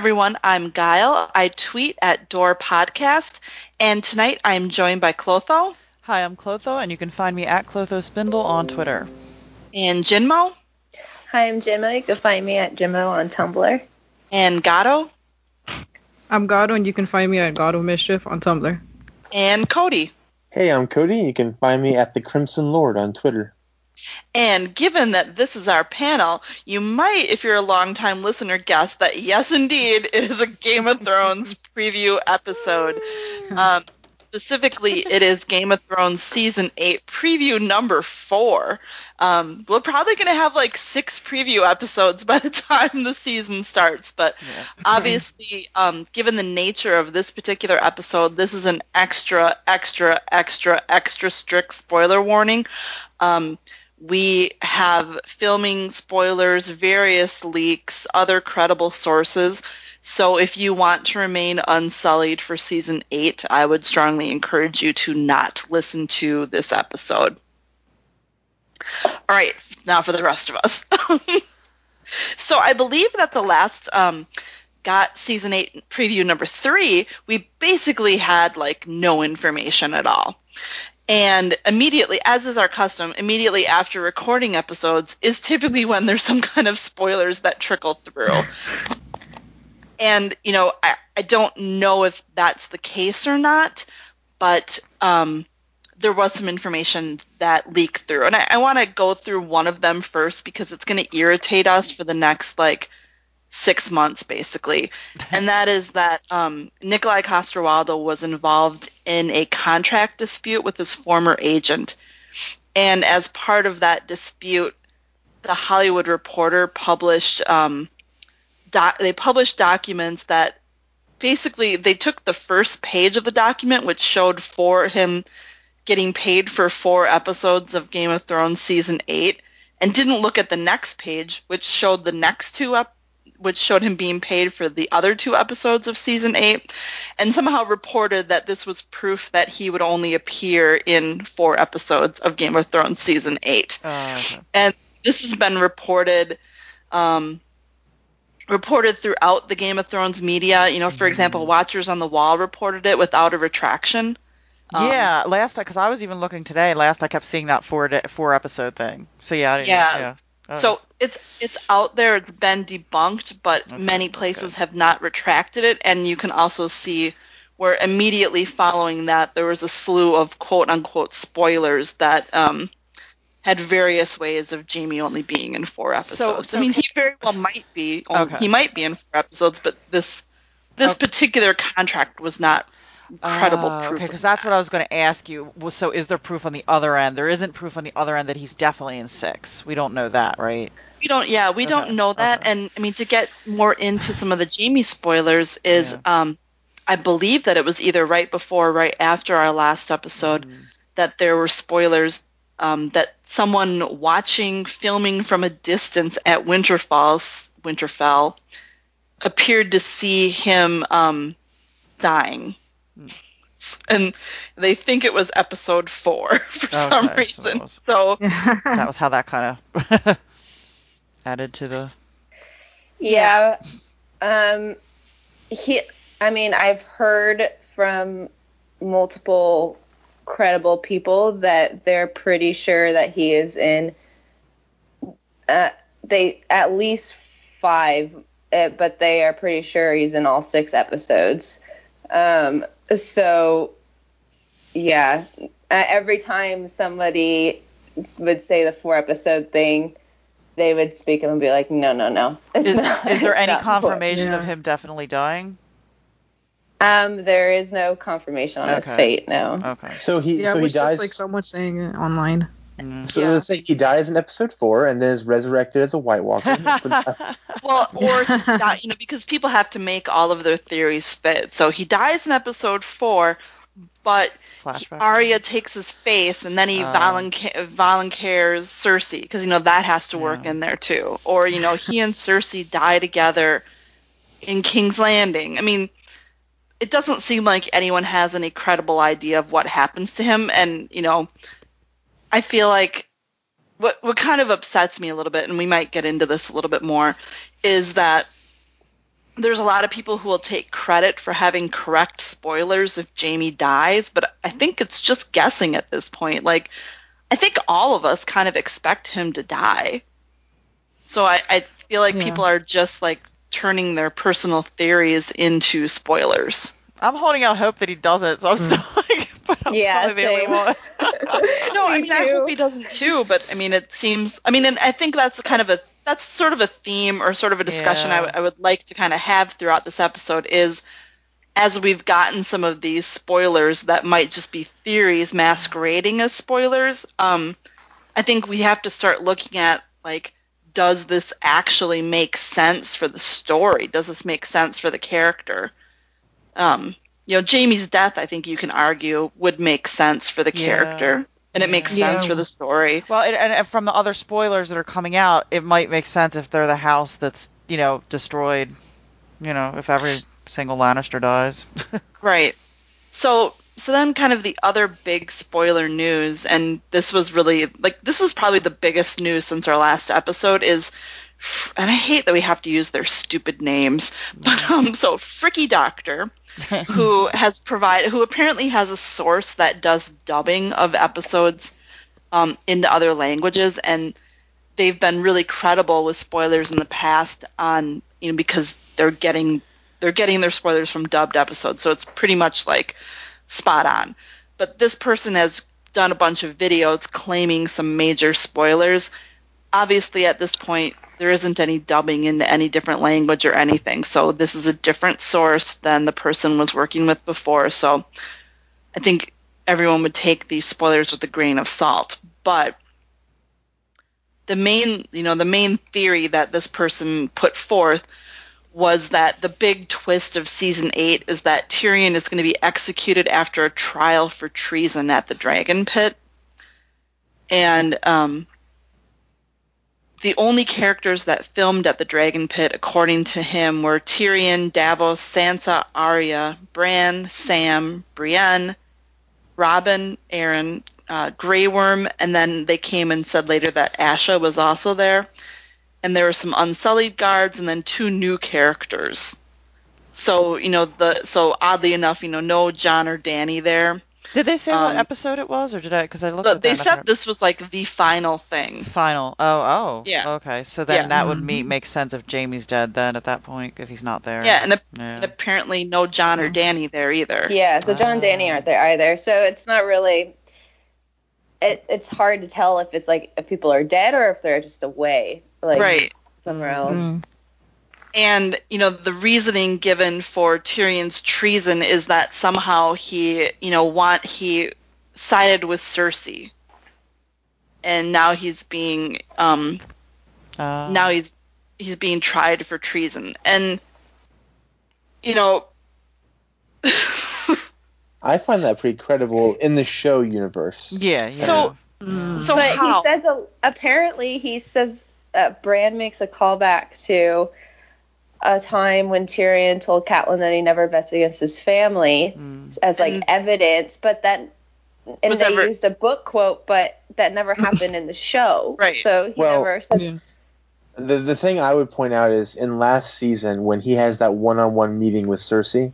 everyone, I'm Guile. I tweet at Door Podcast, and tonight I'm joined by Clotho Hi, I'm Clotho, and you can find me at Clotho Spindle on Twitter. and Jinmo Hi, I'm Jimmo. You can find me at Jimmo on Tumblr. and Gato I'm Gado, and you can find me at Gado Mischief on Tumblr. and Cody. Hey, I'm Cody. You can find me at the Crimson Lord on Twitter. And given that this is our panel, you might, if you're a longtime listener, guess that yes, indeed, it is a Game of Thrones preview episode. Um, specifically, it is Game of Thrones season eight preview number four. Um, we're probably going to have like six preview episodes by the time the season starts, but obviously, um, given the nature of this particular episode, this is an extra, extra, extra, extra strict spoiler warning. Um, we have filming spoilers, various leaks, other credible sources. So if you want to remain unsullied for season eight, I would strongly encourage you to not listen to this episode. All right, now for the rest of us. so I believe that the last um, got season eight preview number three, we basically had like no information at all. And immediately, as is our custom, immediately after recording episodes is typically when there's some kind of spoilers that trickle through. and, you know, I, I don't know if that's the case or not, but um, there was some information that leaked through. And I, I want to go through one of them first because it's going to irritate us for the next, like, six months basically. And that is that um, Nikolaj Coster-Waldau was involved in a contract dispute with his former agent. And as part of that dispute the hollywood reporter published um, doc- they published documents that basically they took the first page of the document which showed for him getting paid for four episodes of game of thrones season 8 and didn't look at the next page which showed the next two up which showed him being paid for the other two episodes of season 8 and somehow reported that this was proof that he would only appear in four episodes of game of thrones season 8 Uh, okay. and this has been reported um, reported throughout the Game of Thrones media. You know, for example, Watchers on the Wall reported it without a retraction. Um, yeah, last because I was even looking today. Last I kept seeing that four four episode thing. So yeah, I didn't, Yeah. yeah. Oh, So it's it's out there. It's been debunked, but Okay, many places have not retracted it. And you can also see where immediately following that there was a slew of quote unquote spoilers that um, had various ways of Jaime only being in four episodes. so I mean, he very well might be. only- Okay. He might be in four episodes, but this this Okay. particular contract was not credible Ah, proof. Okay, because that's what I was going to ask you. Well, so is there proof on the other end? There isn't proof on the other end that he's definitely in six. We don't know that, right? We don't. Yeah, we Okay, don't know that. okay. And I mean, to get more into some of the Jaime spoilers is, Yeah. um, I believe that it was either right before or right after our last episode Mm. that there were spoilers um, that someone watching filming from a distance at Winterfalls, Winterfell, appeared to see him um, dying. And they think it was episode four for some Okay, so it reason. was- So, That was how that kind of added to the. Yeah. Um he I mean, I've heard from multiple credible people that they're pretty sure that he is in uh, they at least 5 uh, but they are pretty sure he's in all 6 episodes. Um so yeah, uh, every time somebody would say the 4 episode thing they would speak up and be like, no, no, no. Is, not- is there any not important." confirmation of him definitely dying? Um, there is no confirmation on his fate. No. Okay. So he yeah, so it he was dies. just like someone saying it online. Mm. So Yeah. let's say he dies in episode four and then is resurrected as a White Walker. Well, or he you know, because people have to make all of their theories fit. So he dies in episode four, but Flashback. Arya takes his face and then he Oh. volunca- volunteers Cersei because you know that has to work Yeah. in there too. Or you know he and Cersei die together in King's Landing. I mean, it doesn't seem like anyone has any credible idea of what happens to him, and you know, I feel like what what kind of upsets me a little bit, and we might get into this a little bit more, is that there's a lot of people who will take credit for having correct spoilers if Jaime dies, but I think it's just guessing at this point. Like, I think all of us kind of expect him to die. So I, I feel like Yeah. people are just like turning their personal theories into spoilers. I'm holding out hope that he doesn't, so I'm hmm. still like, but I'm Yeah, probably the only same. No, I Me mean I hope he doesn't too, but I mean it seems I mean and I think that's kind of a that's sort of a theme or sort of a discussion I Yeah. w- I would like to kind of have throughout this episode is as we've gotten some of these spoilers that might just be theories masquerading as spoilers, um, I think we have to start looking at like does this actually make sense for the story? Does this make sense for the character? Um, you know, Jaime's death, I think you can argue, would make sense for the Yeah. character, and it makes Yeah. sense for the story. Well, and, and from the other spoilers that are coming out, it might make sense if they're the house that's you know destroyed. You know, if every single Lannister dies. Right. So, so then, kind of the other big spoiler news, and this was really like this is probably the biggest news since our last episode is, and I hate that we have to use their stupid names, but um, so Freaky Doctor. who has provided who apparently has a source that does dubbing of episodes um, into other languages and they've been really credible with spoilers in the past on you know because they're getting they're getting their spoilers from dubbed episodes so it's pretty much like spot on. But this person has done a bunch of videos claiming some major spoilers. Obviously at this point there isn't any dubbing into any different language or anything. So this is a different source than the person was working with before. So i think everyone would take these spoilers with a grain of salt. But the main you know the main theory that this person put forth was that the big twist of season 8 is that Tyrion is going to be executed after a trial for treason at the dragon pit. And um the only characters that filmed at the Dragon Pit, according to him, were Tyrion, Davos, Sansa, Arya, Bran, Sam, Brienne, Robin, Arryn, uh, Grey Worm, and then they came and said later that Asha was also there. And there were some Unsullied guards, and then two new characters. So you know the so oddly enough, you know, no Jon or Dany there. Did they say what Um, episode it was, or did I? Because I looked. But at they that and I said thought- this was like the final thing. final. Oh, oh. Yeah. Okay, so then Yeah. that would me- make sense if Jaime's dead. Then at that point, if he's not there. Yeah, and, ap- Yeah. and apparently no Jon or Dany there either. Yeah, so Jon and Dany aren't there either. So it's not really. It, it's hard to tell if it's like if people are dead or if they're just away, like Right. somewhere else. Mm. And, you know, the reasoning given for Tyrion's treason is that somehow he, you know, want he sided with Cersei. And now he's being um Uh, now he's he's being tried for treason. And you know I find that pretty credible in the show universe. Yeah. Yeah. So- Mm. so but how? he says a, apparently he says that Bran makes a callback to a time when Tyrion told Catelyn that he never bets against his family Mm. as like And- evidence, but that and they ever- used a book quote, but that never happened in the show. Right. So he Well- never said Yeah. The the thing I would point out is in last season when he has that one on one meeting with Cersei,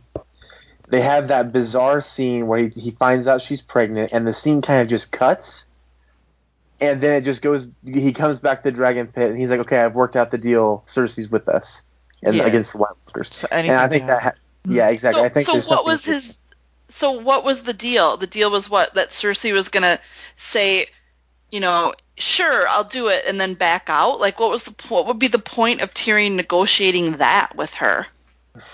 they have that bizarre scene where he, he finds out she's pregnant and the scene kind of just cuts. And then it just goes he comes back to the dragon pit and he's like, Okay, I've worked out the deal, Cersei's with us and Yeah. against the White Walkers. So And I think that ha- yeah, mm. exactly. so, I think so there's what something was his so what was the deal? The deal was what? That Cersei was gonna say, you know, sure, I'll do it and then back out? Like what was the po- what would be the point of Tyrion negotiating that with her?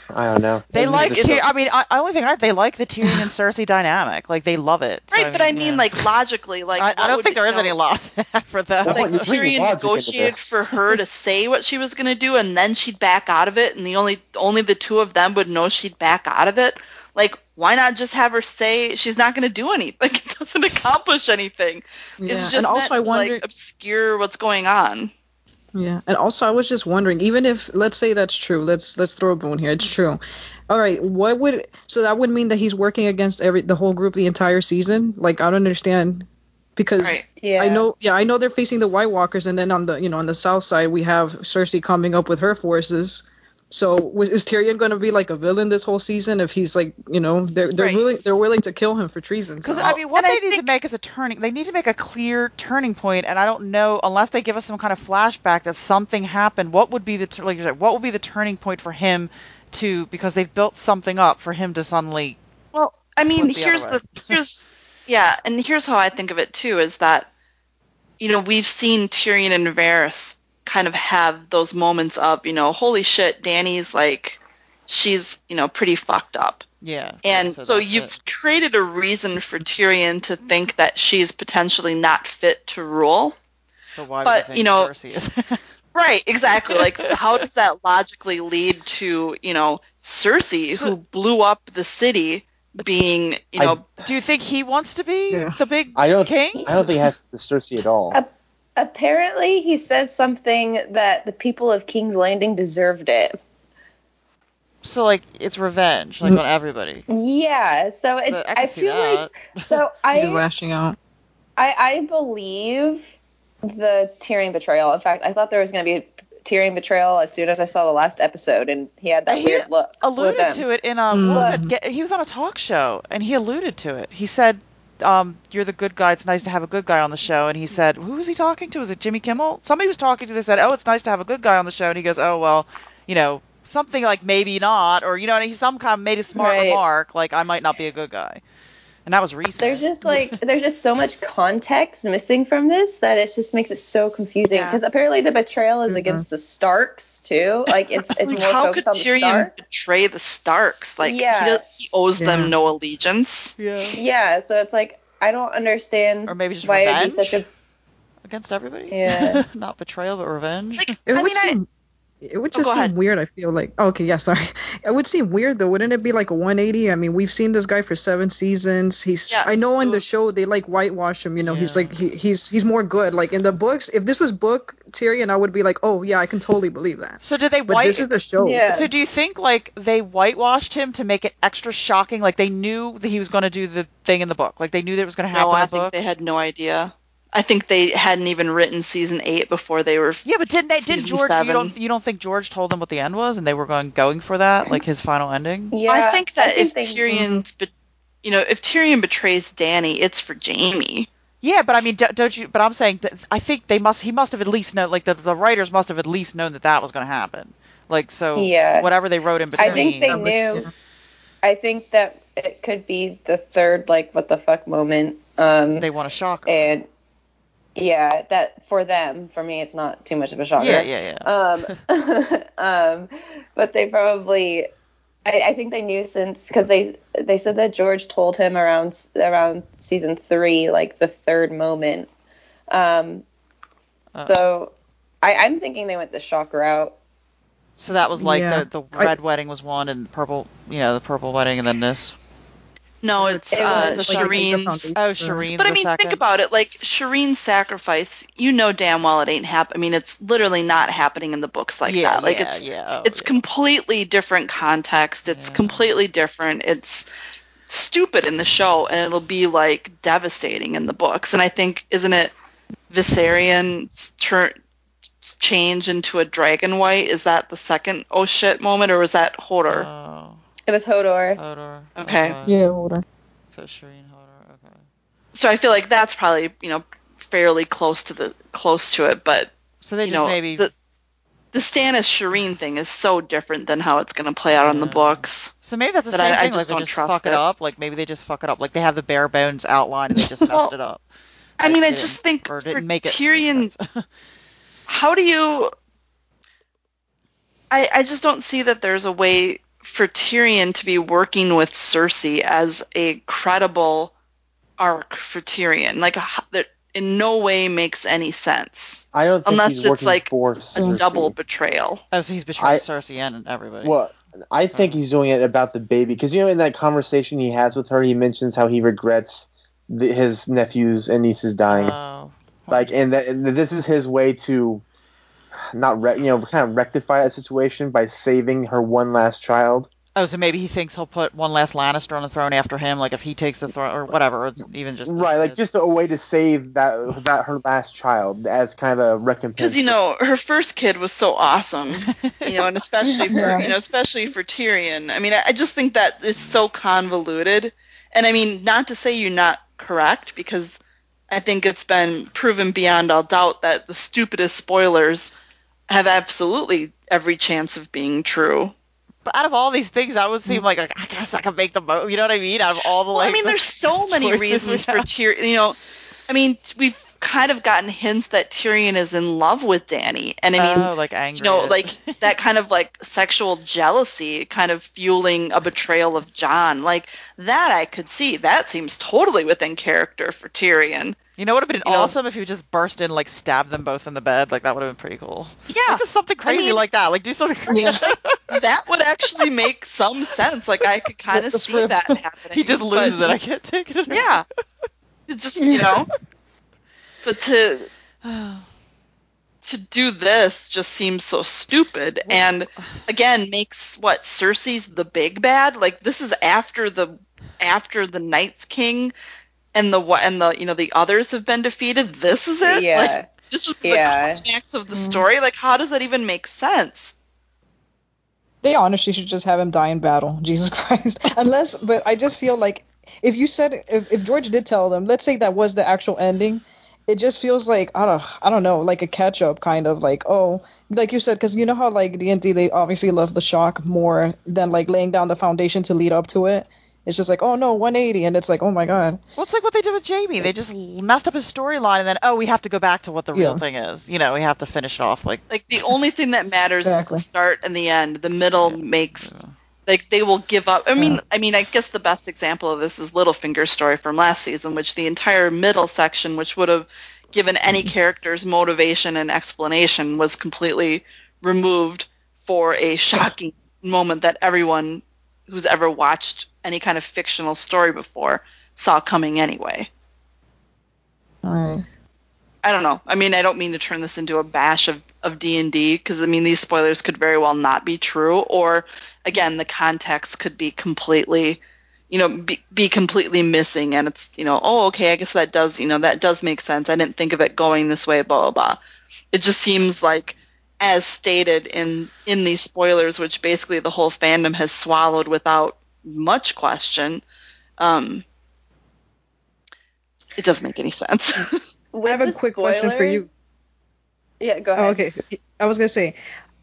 I don't know. They Maybe like. it's Tyr- I mean, I, I only think right. They like the Tyrion and Cersei dynamic. Like they love it. So, Right, but I mean, yeah. like logically, like I, I don't think there is you any know, loss for them. Well, Like you Tyrion negotiated for her to say what she was going to do, and then she'd back out of it, and the only only the two of them would know she'd back out of it. Like, why not just have her say she's not going to do anything? It doesn't accomplish anything. Yeah. It's just and also, I meant to, wonder. like obscure what's going on. Yeah, and also I was just wondering, even if let's say that's true, let's let's throw a bone here. It's true. All right, what would so that would mean that he's working against every the whole group the entire season? Like I don't understand because Right. Yeah. I know yeah, I know they're facing the White Walkers and then on the you know on the south side we have Cersei coming up with her forces. So was, is Tyrion going to be like a villain this whole season if he's like, you know, they're they're Right. willing they're willing to kill him for treason. Because so- I mean, what And I they need to make is a turning. They need to make a clear turning point, and I don't know unless they give us some kind of flashback that something happened. What would be the like said? What would be the turning point for him to because they've built something up for him to suddenly? Well, I mean, Flip the here's the here's yeah, and here's how I think of it too is that you know we've seen Tyrion and Varys kind of have those moments of you know holy shit, Dany's like she's you know pretty fucked up, Yeah. and so, that's you've it. created a reason for Tyrion to think that she's potentially not fit to rule. But why would but, you, think you know- Cersei is? Right, exactly. Like, how does that logically lead to, you know, Cersei, So- who blew up the city, being, you know, Do you think he wants to be Yeah. the big I don't. king? I don't think it has to Cersei at all. Apparently, he says something that the people of King's Landing deserved it. So like it's revenge, like on everybody. Yeah, so it's. So I I, feel that. like so. I he's I lashing out. I, I believe the Tyrion betrayal. In fact, I thought there was going to be a Tyrion betrayal as soon as I saw the last episode, and he had that He weird look. alluded to it in um what was Mm. it? He was on a talk show and he alluded to it. He said um, you're the good guy. It's nice to have a good guy on the show. And he said, who was he talking to? Was it Jimmy Kimmel? Somebody was talking to. They said, oh, it's nice to have a good guy on the show. And he goes, oh well, you know, something like maybe not, or you know, and he some kind of made a smart Right. remark like I might not be a good guy. And that was recent. There's just like there's just so much context missing from this that it just makes it so confusing. Yeah. Because apparently the betrayal is Mhm. against the Starks too. Like it's it's like, more how could focused on the Tyrion Starks. betray the Starks? Like, Yeah. he, he owes Yeah. them no allegiance. yeah. Yeah, so it's like I don't understand Or maybe just why revenge it'd be such a against everybody. Yeah. not betrayal, but revenge. Like, It I would mean, I, seem it would Oh, just go seem ahead. weird. I feel like okay, yeah, sorry. It would seem weird though. Wouldn't it be like a 180? I mean, we've seen this guy for seven seasons. He's Yeah. I know in the show they like whitewash him. You know, he's like he, he's he's more good. Like in the books, if this was book Tyrion, I would be like, oh yeah, I can totally believe that. so did they But white? this is the show. Yeah. So do you think like they whitewashed him to make it extra shocking? Like they knew that he was going to do the thing in the book. Like they knew that it was going to happen no, I in the think book. they had no idea. I think they hadn't even written season eight before they were. Yeah, but didn't they? Did Season George? seven. You don't. You don't think George told them what the end was, and they were going going for that, like his final ending? yeah. I think that think if they- Tyrion's, be- you know, if Tyrion betrays Dany, it's for Jaime. Yeah, but I mean, do- don't you? But I'm saying that I think they must. He must have at least known. Like the the writers must have at least known that that was going to happen. Like so. Yeah. Whatever they wrote in between. I think they knew. yeah. I think that it could be the third like what the fuck moment. Um they want to shock. Him. and yeah, that for them, for me it's not too much of a shocker. Yeah, yeah, yeah. um, um, but they probably, I, I think they knew since because they they said that George told him around around season three, like the third moment. Um, Uh. so I, I'm thinking they went the shock route. So that was like Yeah. the the I- red wedding was one, and purple. You know, the purple wedding, and then this. No, it's It uh, was like, the Shireen's. Oh, Shireen's But I mean, think about it. Like Shireen's sacrifice, you know damn well it ain't happen. I mean, it's literally not happening in the books like yeah, that. Like yeah, it's yeah. Oh, it's yeah. completely different context. It's Yeah. completely different. It's stupid in the show, and it'll be like devastating in the books. And I think, isn't it Viserion turn change into a dragon white? Is that the second oh shit moment, or was that Hodor? Oh, It was Hodor. Hodor. Okay. Uh, yeah, hold on. So Shireen Hodor. Okay. so I feel like that's probably you know fairly close to the close to it, but So they just know maybe. the, the Stannis Shireen thing is so different than how it's going to play out in the books. So maybe that's the that same I- I thing. just like they don't just trust fuck it it. up. Like maybe they just fuck it up. Like they have the bare bones outline and they just Well, messed it up. I mean, I just think or didn't make it. make Tyrion, sense. how do you? I I just don't see that there's a way for Tyrion to be working with Cersei as a credible arc for Tyrion. Like a, that in no way makes any sense I don't think unless he's it's like for a double betrayal. Oh, so he's betraying I- Cersei and everybody. Well, I hmm. think he's doing it about the baby because you know in that conversation he has with her, he mentions how he regrets the, his nephews and nieces dying. Oh. like, and, that, and this is his way to not re- you know kind of rectify that situation by saving her one last child. Oh, so maybe he thinks he'll put one last Lannister on the throne after him, like if he takes the throne or whatever, or even just right, like just a way to save that that her last child as kind of a recompense. Because you know her first kid was so awesome, you know, and especially for Yeah. you know especially for Tyrion. I mean, I I just think that is so convoluted, and I mean, not to say you're not correct because I think it's been proven beyond all doubt that the stupidest spoilers have absolutely every chance of being true. But out of all these things, that would seem like, like I guess I could make the most. You know what I mean? Out of all the Well, like, I mean, there's so many reasons for. Tyrion. You know, I mean, we've kind of gotten hints that Tyrion is in love with Dany, and I mean, oh, like angry. you know, like that kind of like sexual jealousy kind of fueling a betrayal of Jon. Like that I could see. That seems totally within character for Tyrion. You know, what would have been you know- awesome if you just burst in, like, stab them both in the bed. Like that would have been pretty cool. Yeah. Like, just something crazy mean- like that. Like do something. Crazy. that would actually make some sense. Like I could kind of see that happening. he just but- loses it. I can't take it. Yeah. It just you know. But to to do this just seems so stupid and again makes what Cersei's the big bad like this is after the after the Night's King and the what and the you know the others have been defeated this is it Yeah. like this is the Yeah. climax of the mm. story like how does that even make sense They honestly should just have him die in battle. Jesus Christ. Unless, but I just feel like if you said if, if George did tell them, let's say that was the actual ending, it just feels like I don't I don't know like a catch up kind of like oh like you said because you know how like D and D they obviously love the shock more than like laying down the foundation to lead up to it. It's just like oh no 180 and it's like oh my god Well, it's like what they did with Jaime. They just messed up his storyline, and then oh, we have to go back to what the real Yeah. thing is. You know, we have to finish it off like. like the only thing that matters Exactly. is the start and the end the middle makes like they will give up i mean i mean i guess the best example of this is littlefinger's story from last season which the entire middle section which would have given any mm-hmm. character's motivation and explanation was completely removed for a shocking moment that everyone who's ever watched any kind of fictional story before saw coming anyway right I don't know. I mean, I don't mean to turn this into a bash of of D and D because I mean these spoilers could very well not be true, or again, the context could be completely, you know, be, be completely missing, and it's you know, oh, okay, I guess that does, you know, that does make sense. I didn't think of it going this way, blah blah blah. It just seems like, as stated in in these spoilers, which basically the whole fandom has swallowed without much question. Um, it doesn't make any sense. I have a quick question for you. Yeah, go ahead. Oh, okay. I was gonna say,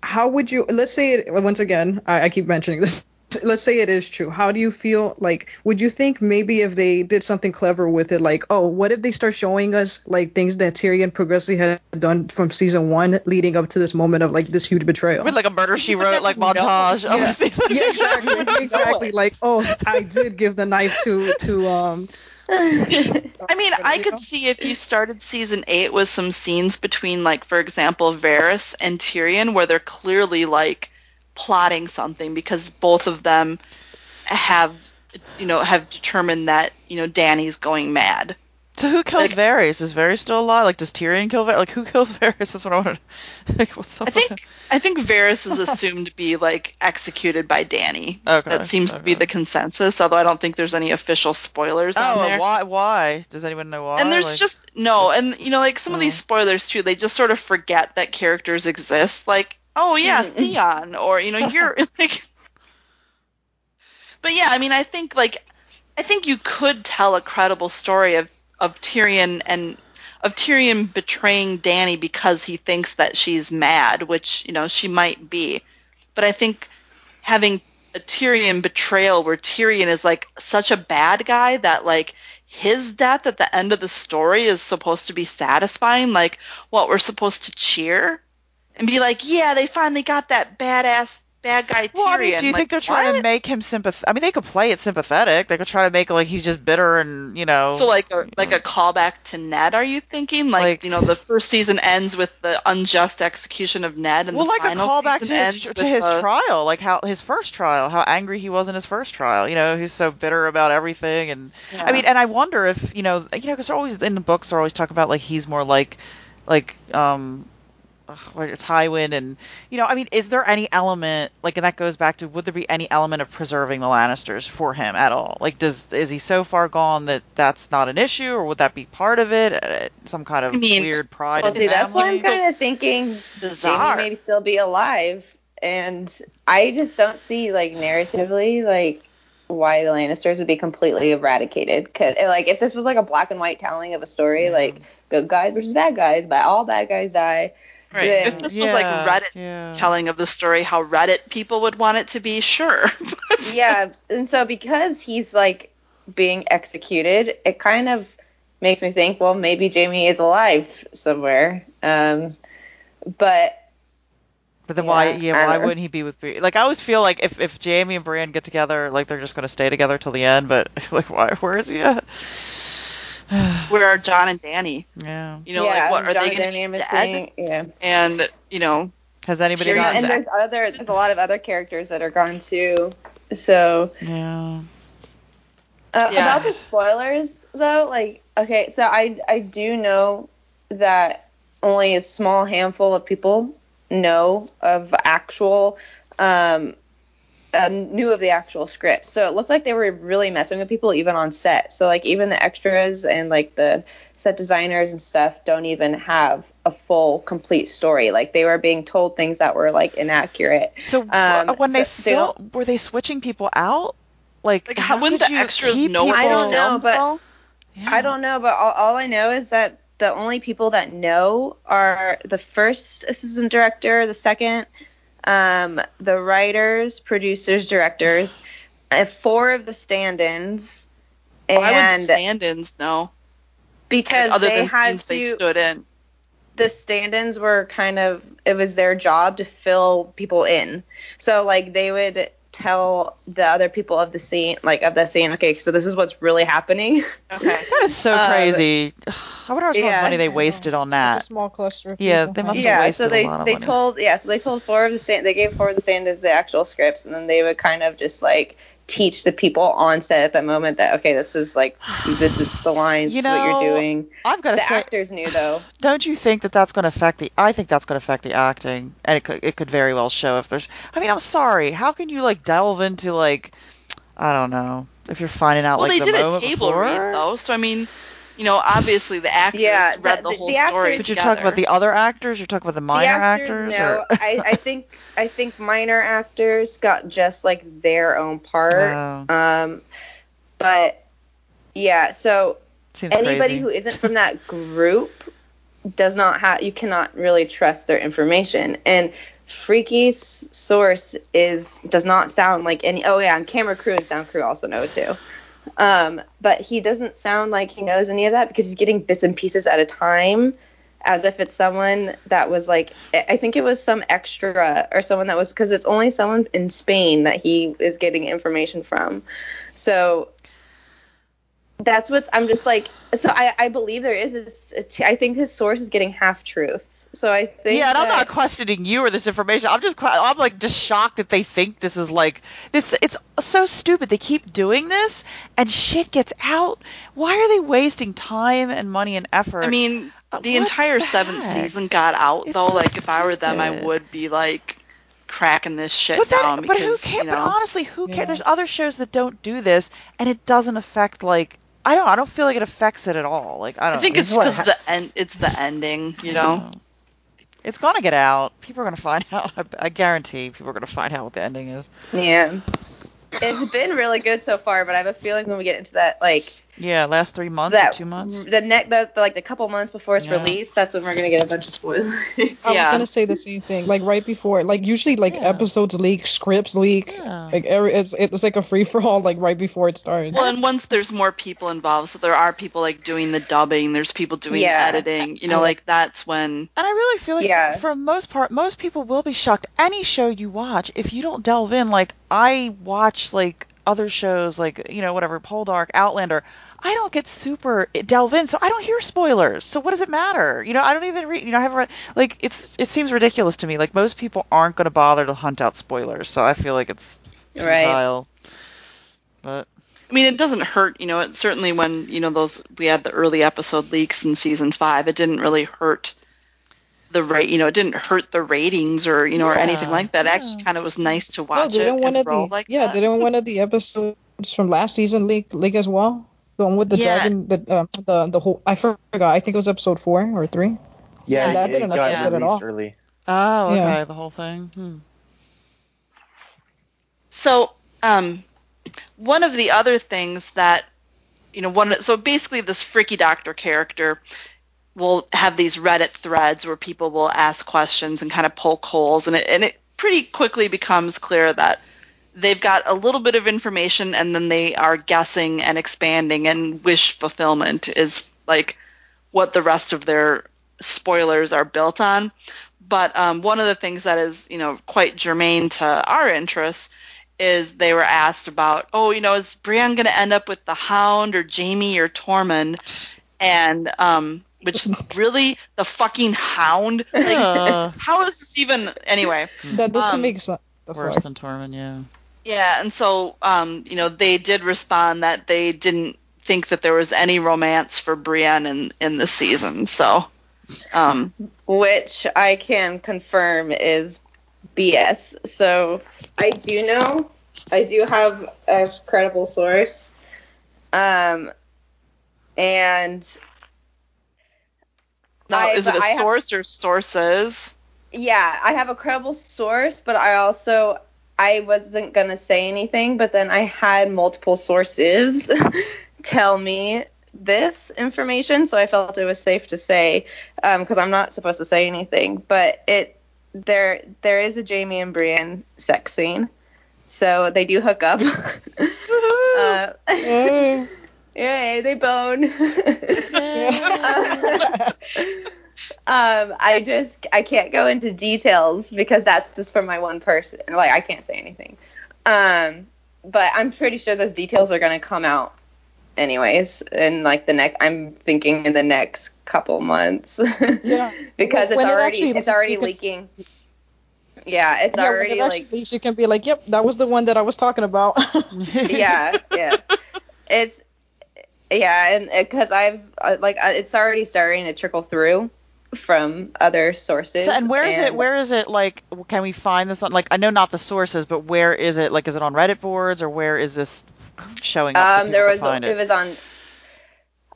how would you? Let's say it once again. I, I keep mentioning this. Let's say it is true. How do you feel? Like, would you think maybe if they did something clever with it, like, oh, what if they start showing us like things that Tyrion progressively had done from season one, leading up to this moment of like this huge betrayal? With like a murder she wrote like montage. of Yeah. yeah, exactly, exactly. Like, oh, I did give the knife to to um. I mean, I could see if you started season eight with some scenes between, like, for example, Varys and Tyrion, where they're clearly like plotting something because both of them have, you know, have determined that you know Dany's going mad. So who kills Like- Varys? Is Varys still alive? Like, does Tyrion kill Varys? Like, who kills Varys? That's what I wanted. Like, what's up I think I think Varys is assumed to be like executed by Dany. Okay, That seems to be the consensus, although I don't think there's any official spoilers Oh, there. why? Why? Does anyone know why? and there's Like- just no and you know like some of these Oh. spoilers too they just sort of forget that characters exist like oh yeah mm-hmm. theon or you know you're like but yeah i mean i think like i think you could tell a credible story of of tyrion and of tyrion betraying dany because he thinks that she's mad which you know she might be. But i think having a Tyrion betrayal where Tyrion is like such a bad guy that like his death at the end of the story is supposed to be satisfying like what we're supposed to cheer and be like yeah they finally got that badass bad guy Tyrion. Well, I mean, do you Like, think they're trying to make him sympathetic? I mean, they could play it sympathetic. They could try to make it like he's just bitter and you know. So like a like a callback to Ned? Are you thinking like, Like- you know the first season ends with the unjust execution of Ned, and well, the like a callback to his to his the- trial, like how his first trial, how angry he was in his first trial. You know, he's so bitter about everything, and I mean, and I wonder if you know, you know, because they're always in the books, they're always talking about like he's more like, like um, ugh, what it's Tywin, and you know, I mean, is there any element like, and that goes back to would there be any element of preserving the Lannisters for him at all? Like, does is he so far gone that that's not an issue, or would that be part of it? Uh, Some kind of I mean, weird pride. Well, in see, that's why I'm kind of thinking bizarre. Jaime maybe still be alive, and I just don't see like narratively like why the Lannisters would be completely eradicated. Cause like if this was like a black and white telling of a story, like good guys versus bad guys, but all bad guys die. Right. then- If this was like Reddit yeah. telling of the story, how Reddit people would want it to be, sure. Yeah, and so because he's like being executed, it kind of makes me think, well, maybe Jaime is alive somewhere. Um, but But then why? Yeah, Yeah, I why wouldn't he be with Brienne? Like I always feel like if if Jaime and Brienne get together, like they're just gonna stay together till the end. But like, why? Where is he at? Where are Jon and Dany? yeah. You know, yeah, like what are Jon they and going Dany to are be dead? Yeah. And you know, Has anybody Tyrion gotten? and that- there's other there's a lot of other characters that are gone too. So Yeah. uh, Yeah. about the spoilers though, like okay, so I I do know that only a small handful of people know of actual um uh, knew of the actual script. So it looked like they were really messing with people even on set. So like even the extras and like the set designers and stuff don't even have a full complete story. Like they were being told things that were like inaccurate. So Um, when they so they film, were they switching people out? Like, like how how wouldn't the extras know what I don't know, but- Yeah. I don't know, but all, all I know is that the only people that know are the first assistant director, the second, um, the writers, producers, directors, uh, four of the stand-ins, Why would the and stand-ins know? because other they than had scenes they to, stood in. the stand-ins were kind of it was their job to fill people in. So like they would tell the other people of the scene, like of the scene, okay, so this is what's really happening. Okay. That is so Uh, crazy. I wonder how much yeah. money they wasted on It's a that. small cluster. Of Yeah, they must have yeah, wasted so they a lot of they money. told yeah, so they told four of the stand they gave four of the stand-ins the actual scripts, and then they would kind of just like teach the people on set at that moment that okay, this is like this is the lines, You this is what know, you're doing. I've got to The say, actors knew though. don't you think that that's going to affect the? I think that's going to affect the acting, and it could it could very well show if there's. I mean, I'm sorry. How can you like delve into like, I don't know, if you're finding out Well, like they the did a moment table before? read though, so I mean, you know, obviously the actors Yeah, read the- the, the- whole the actors- story. But you're together. talking about the other actors. You're talking about the minor the actors, actors. no, or... I, I think I think minor actors got just like their own part. Oh. Um, but yeah, so Seems anybody crazy. who isn't from that group does not have you cannot really trust their information and freaky's source is does not sound like any oh yeah and camera crew and sound crew also know too um, but he doesn't sound like he knows any of that because he's getting bits and pieces at a time as if it's someone that was like I think it was some extra or someone that was because it's only someone in Spain that he is getting information from. So that's what's I'm just like so I, I believe there is this, a t- I think his source is getting half truths. So I think Yeah, and I'm not questioning you or this information. I'm just, I'm like just shocked that they think this is like this. It's so stupid. They keep doing this, and shit gets out. Why are they wasting time and money and effort? I mean, Uh, the what entire the seventh heck? season got out It's though. so like if I were them, I would be like cracking this shit but down then, but because who cares? you But honestly, who cares? Yeah. There's other shows that don't do this, and it doesn't affect like I don't. I don't feel like it affects it at all. Like I I don't. think it's This is what because ha- the end. It's the ending, you know. It's gonna get out. People are gonna find out. I, I guarantee people are gonna find out what the ending is. Yeah. It's been really good so far, but I have a feeling when we get into that like Yeah, last three months that or two months. the next the, the, like the couple months before it's Yeah. released, that's when we're gonna get a bunch of spoilers. I was Yeah. gonna say the same thing. Like right before, like usually like Yeah. episodes leak, scripts leak. Yeah. Like every, it's it's like a free for all. Like right before it starts. Well, and once there's more people involved, so there are people like doing the dubbing, there's people doing Yeah. editing, you know, like that's when And I really feel like Yeah. for, for most part, most people will be shocked. Any show you watch, if you don't delve in, like I watch like other shows, like you know whatever, Poldark, Outlander. I don't get super delve in, so I don't hear spoilers. So what does it matter? You know, I don't even read. You know, I haven't read. Like it's it seems ridiculous to me. Like most people aren't going to bother to hunt out spoilers, so I feel like it's futile. Right. But I mean, it doesn't hurt, you know. It certainly when you know those we had the early episode leaks in season five, it didn't really hurt the rate. You know, it didn't hurt the ratings or you know or anything like that. It yeah. actually kind of was nice to no, watch it didn't one and of the like yeah, that. didn't one of the episodes from last season leak leak as well? The one with the Yeah. dragon, the um, the the whole. I forgot. I think it was episode four or three. Yeah, Yeah, it, that it didn't got affect it at all. released early. oh, okay, Yeah. the whole thing. Hmm. So, um, one of the other things that, you know, one so basically this freaky doctor character will have these Reddit threads where people will ask questions and kind of poke holes, and it and it pretty quickly becomes clear that they've got a little bit of information and then they are guessing and expanding, and wish fulfillment is like what the rest of their spoilers are built on. But um, one of the things that is, you know, quite germane to our interests is they were asked about, oh, you know, is Brienne going to end up with the Hound or Jaime or Tormund? And um, which really the fucking Hound? Like, Uh, how is this even? Anyway, That doesn't Um, make sense. The worse fuck? than Tormund, yeah. yeah, and so um, you know they did respond that they didn't think that there was any romance for Brienne in in the season. So um, which I can confirm is BS. So I do know, I do have a credible source, um, and now is it a I have- source or sources? yeah, I have a credible source, but I also I wasn't gonna say anything, but then I had multiple sources tell me this information, so I felt it was safe to say because I'm not supposed to say anything. But it there there is a Jaime and Brienne sex scene, so they do hook up. uh. yay, they bone. Um, I just I can't go into details because that's just for my one person. Like I can't say anything. Um, but I'm pretty sure those details are gonna come out anyways in like the next. I'm thinking in the next couple months. Yeah. because it's When it already it's already you can- leaking. Yeah, it's yeah, already it like leaks, you can be like, "Yep, that was the one that I was talking about." yeah, yeah. It's yeah, and because I've uh, like uh, it's already starting to trickle through from other sources. So, and where is it? Where is it? Like, can we find this on? Like, I know not the sources, but where is it? Like, is it on Reddit boards or where is this showing up? Um, there was it. it. was on.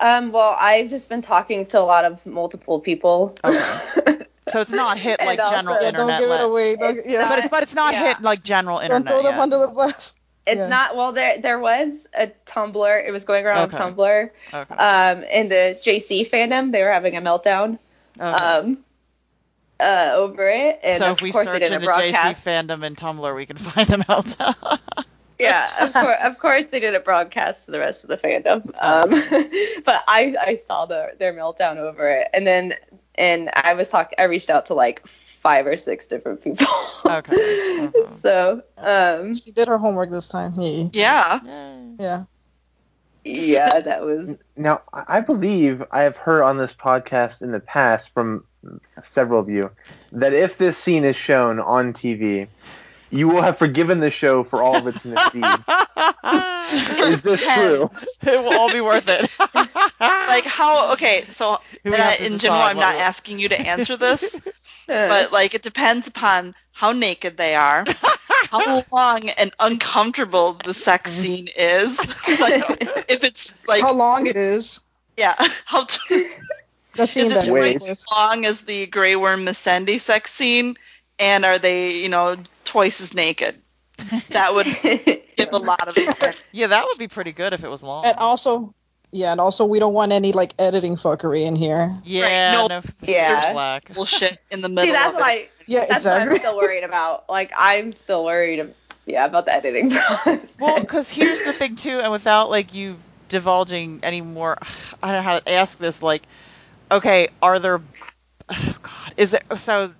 Um, well, I've just been talking to a lot of multiple people. Okay. So it's not hit And like general also- yeah, don't give it away. Don't, It's yeah. But it's but it's not Yeah. hit like general don't internet. throw them yet. under the bus. It's Yeah. not well. There there was a Tumblr. It was going around Okay. on Tumblr. Okay. Um, in the JC fandom, they were having a meltdown. Okay. Um, uh, over it. And so of if we course they search didn't in the JC broadcast. fandom and Tumblr, we can find them out. yeah, of course, of course they did a broadcast to the rest of the fandom. Um, but I, I saw the, their meltdown over it, and then and I was talking. I reached out to like five or six different people. Okay. Mhm. so um, She did her homework this time. Yeah. Yeah. Yeah. yeah, that was Now, I I believe I have heard on this podcast in the past from several of you that if this scene is shown on TV, you will have forgiven the show for all of its misdeeds. is this true? it will all be worth it. Like how? Okay, so We and I, have to in general, I'm not we- asking you to answer this, but like it depends upon how naked they are, how long and uncomfortable the sex mm. scene is. like, if it's like How long it is? yeah, how t- The scene is it Wait. twice as long as the Grey Worm Missandei sex scene, and are they you know twice as naked? That would give a lot of. yeah, that would be pretty good if it was long. And also, Yeah, and also we don't want any like editing fuckery in here. Yeah, no- no, Yeah. slack. Bullshit in the middle. See, that's of it. what I. Yeah, That's what I'm still worried about. Like, I'm still worried. Of, yeah, about the editing process. Well, because here's the thing too, and without like you divulging any more, I don't know how to ask this. Like, okay, are there? Oh God, is there? So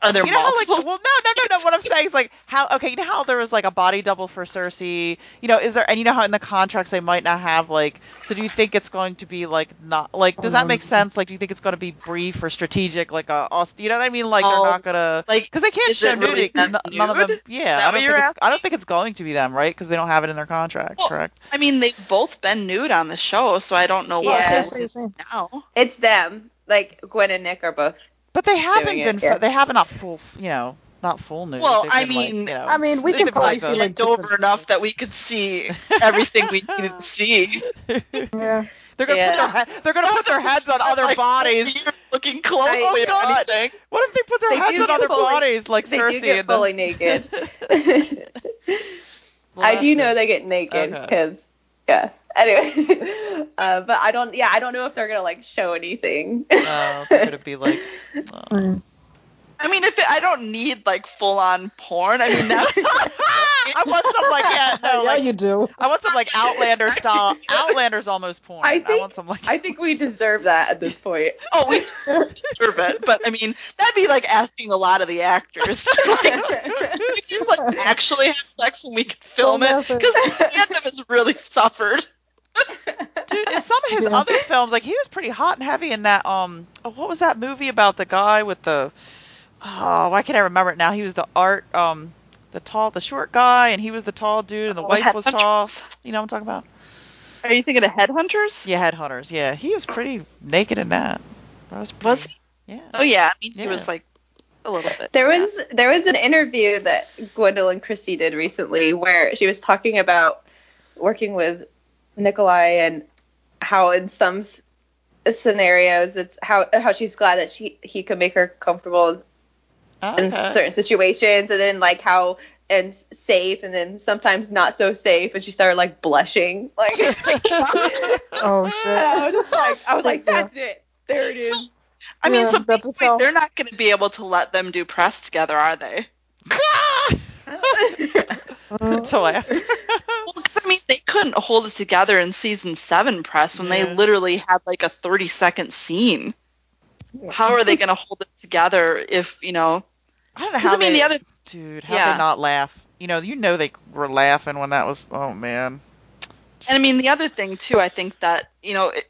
Are there you know how like well no no no no what I'm saying is like how okay you know how there was like a body double for Cersei you know is there and you know how in the contracts they might not have like so do you think it's going to be like not like does that make Um, sense like do you think it's going to be brief or strategic like a Aust- you know what I mean like they're Oh, not gonna like, because they can't is show it really nudity 'cause them n- none of them yeah I what don't think it's I don't think it's going to be them right because they don't have it in their contract Well, correct I mean, they've both been nude on the show, so I don't know Well, I was Yeah. what say now. it's them. Like Gwen and Nick are both. But they haven't Doing it, been fu- yeah. they haven't not full you know not full nude Well, They've I been, like, mean- you know, I mean, we they've can probably like, see, like, Bent over enough that we could see everything we needed to see. Yeah. they're gonna Yeah. put their he- they're gonna put their heads on other Like, bodies Looking closely oh, at Oh, God. anything. What if they put their They heads on other fully- bodies like they Cersei? do get and the- fully naked. Well, I that's do know they get naked Okay. because, yeah. Anyway, uh, but I don't. Yeah, I don't know if they're gonna like show anything. Oh, they're gonna be like, oh. I mean, if it, I don't need like full on porn, I mean that. I want some like yeah, no, yeah, like you do. I want some like Outlander style. Outlander's almost porn. I I, think- want some like. I think we deserve that at this point. oh, we deserve it, but I mean that'd be like asking a lot of the actors. like, we just like actually have sex and we could film Full it method. because Gandalf has really suffered. Dude, in some of his Yeah. other films, like he was pretty hot and heavy in that. Um, oh, what was that movie about the guy with the? Oh, why can't I remember it now? He was the art, um, the tall, the short guy, and he was the tall dude, and the Oh, wife was tall. You know what I'm talking about? Are you thinking of Headhunters? Yeah, Headhunters. Yeah, he was pretty naked in that. That was pretty, Was he? Yeah. Oh yeah, I mean he was like a little bit. There was there was an interview that Gwendoline Christie did recently where she was talking about working with Nikolaj and how in some scenarios it's how how she's glad that she he could make her comfortable in certain situations and then like how and safe and then sometimes not so safe and she started like blushing like Oh and shit. I was just like I was like Yeah. that's it there it is I mean, Yeah, so that's basically, all. they're not going to be able to let them do press together, are they? Uh, to laugh. Well, 'cause, I mean, they couldn't hold it together in season seven press when Yeah. they literally had like a 30 second scene. How are they going to hold it together if, you know? I don't know 'cause, how I mean, they, the other. dude, how Yeah. they not laugh? You know, you know they were laughing when that was. Oh man. And I mean, the other thing, too, I think that, you know, it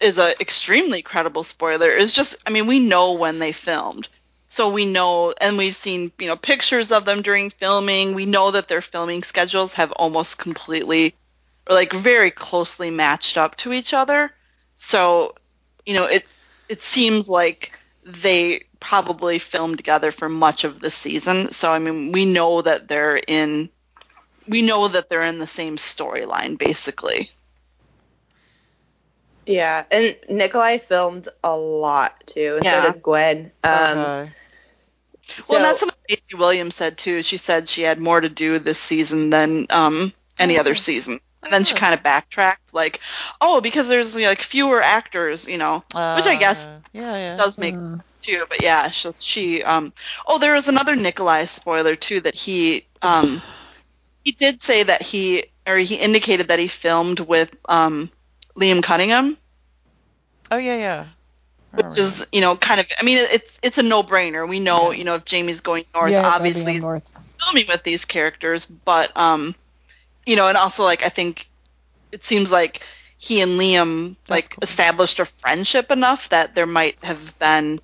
is a extremely credible spoiler is just, I mean, we know when they filmed. So we know, and we've seen, you know, pictures of them during filming. We know that their filming schedules have almost completely, or like very closely matched up to each other. So, you know, it it seems like they probably filmed together for much of the season. So I mean, we know that they're in, we know that they're in the same storyline, basically. yeah and Nikolaj filmed a lot too and Yeah. so did Gwen um. Well, and so- that's something Maisie Williams said too. She said she had more to do this season than um, any other season. And then she Oh. kind of backtracked, like, "Oh, because there's like fewer actors, you know," which I guess Uh, yeah, yeah. does make Mm. too. But yeah, she, she um, oh, there was another Nikolaj spoiler too that he um, he did say that he or he indicated that he filmed with um, Liam Cunningham, Oh yeah, yeah. Which remember. is you know kind of I mean it's it's a no brainer. We know you know if Jaime's going north, yeah, it's gonna obviously north. filming with these characters, but um, you know, and also like I think it seems like he and Liam That's like cool. established a friendship enough that there might have been,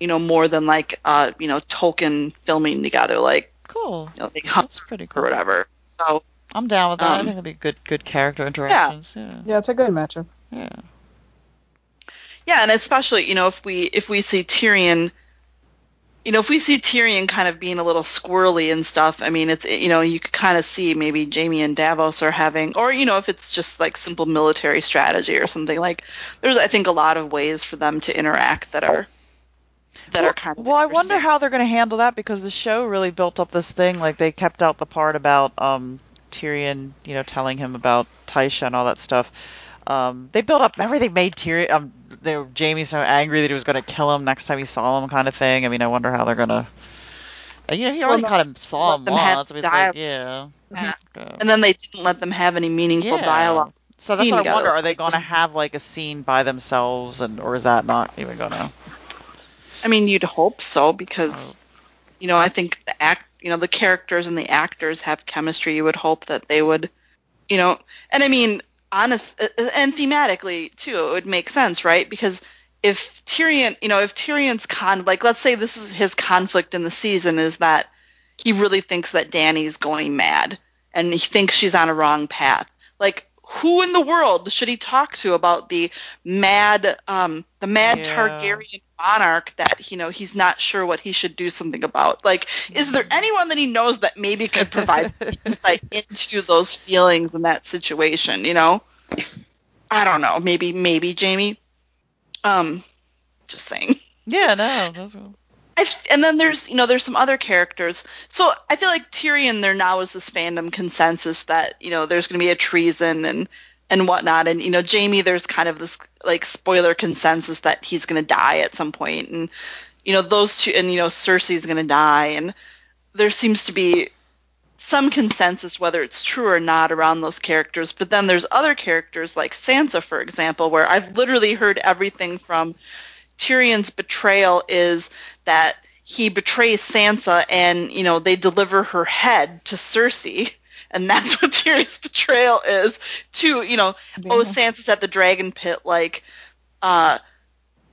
you know, more than like uh, you know, token filming together, like cool. you know, they hunt That's pretty cool. or cool. whatever. So I'm down with that. I Um, think it'd be good, good character interactions. Yeah, Yeah, it's a good matchup. yeah. yeah, and especially you know if we if we see Tyrion. You know, if we see Tyrion kind of being a little squirrely and stuff, I mean, it's you know, you could kind of see maybe Jaime and Davos are having, or you know, if it's just like simple military strategy or something like. There's, I think, a lot of ways for them to interact that are that are kind of. Well, I wonder how they're going to handle that because the show really built up this thing. Like they kept out the part about um, Tyrion, you know, telling him about Tysha and all that stuff. Um, they built up. Remember, they made Tyrion. Um, they Jaime so angry that he was going to kill him next time he saw him, kind of thing. I mean, I wonder how they're gonna. And, you know, he already Well, kind of saw him once. I mean, like, yeah. Yeah. Yeah. And then they didn't let them have any meaningful Yeah. dialogue. So that's what I wonder. Are they going to have like a scene by themselves, and or is that not even going to? I mean, you'd hope so Oh. because, you know, I think the act, you know, the characters and the actors have chemistry. You would hope that they would, you know, and I mean, honest uh, and thematically too, it would make sense, right? Because if Tyrion, you know, if Tyrion's con, like, let's say this is his conflict in the season is that he really thinks that Dany's going mad and he thinks she's on a wrong path. Like, who in the world should he talk to about the mad, um, the mad Yeah. Targaryen monarch that you know he's not sure what he should do something about? Like, is there anyone that he knows that maybe could provide insight into those feelings in that situation? You know, I don't know. Maybe, maybe Jaime. Um, just saying. Yeah, no. And then there's you know there's some other characters. So I feel like Tyrion there now is this fandom consensus that you know there's going to be a treason and and whatnot, and you know Jaime there's kind of this like spoiler consensus that he's going to die at some point, and you know those two and you know Cersei's going to die, and there seems to be some consensus whether it's true or not around those characters. But then there's other characters like Sansa, for example, where I've literally heard everything from Tyrion's betrayal is that he betrays Sansa and, you know, they deliver her head to Cersei. And that's what Tyrion's betrayal is to, you know, oh, Sansa's at the dragon pit, like, uh,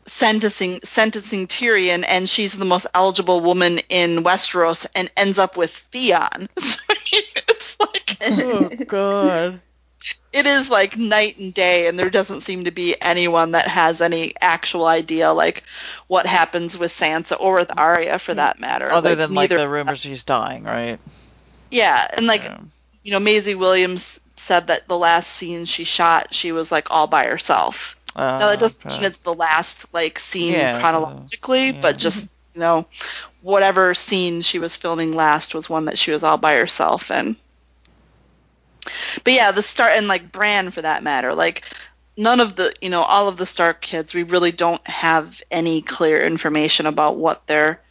sentencing sentencing Tyrion, and she's the most eligible woman in Westeros, and ends up with Theon. So, I mean, it's like oh god. it is like night and day and there doesn't seem to be anyone that has any actual idea like what happens with Sansa or with Arya for that matter. Other than like the rumors she's dying, right? yeah, and like Yeah. you know Maisie Williams said that the last scene she shot she was like all by herself. Uh, now that doesn't okay. mean it's the last like scene Yeah, chronologically, yeah. but just you know whatever scene she was filming last was one that she was all by herself in. But yeah, the start and like Bran for that matter, like none of the you know all of the Stark kids, we really don't have any clear information about what their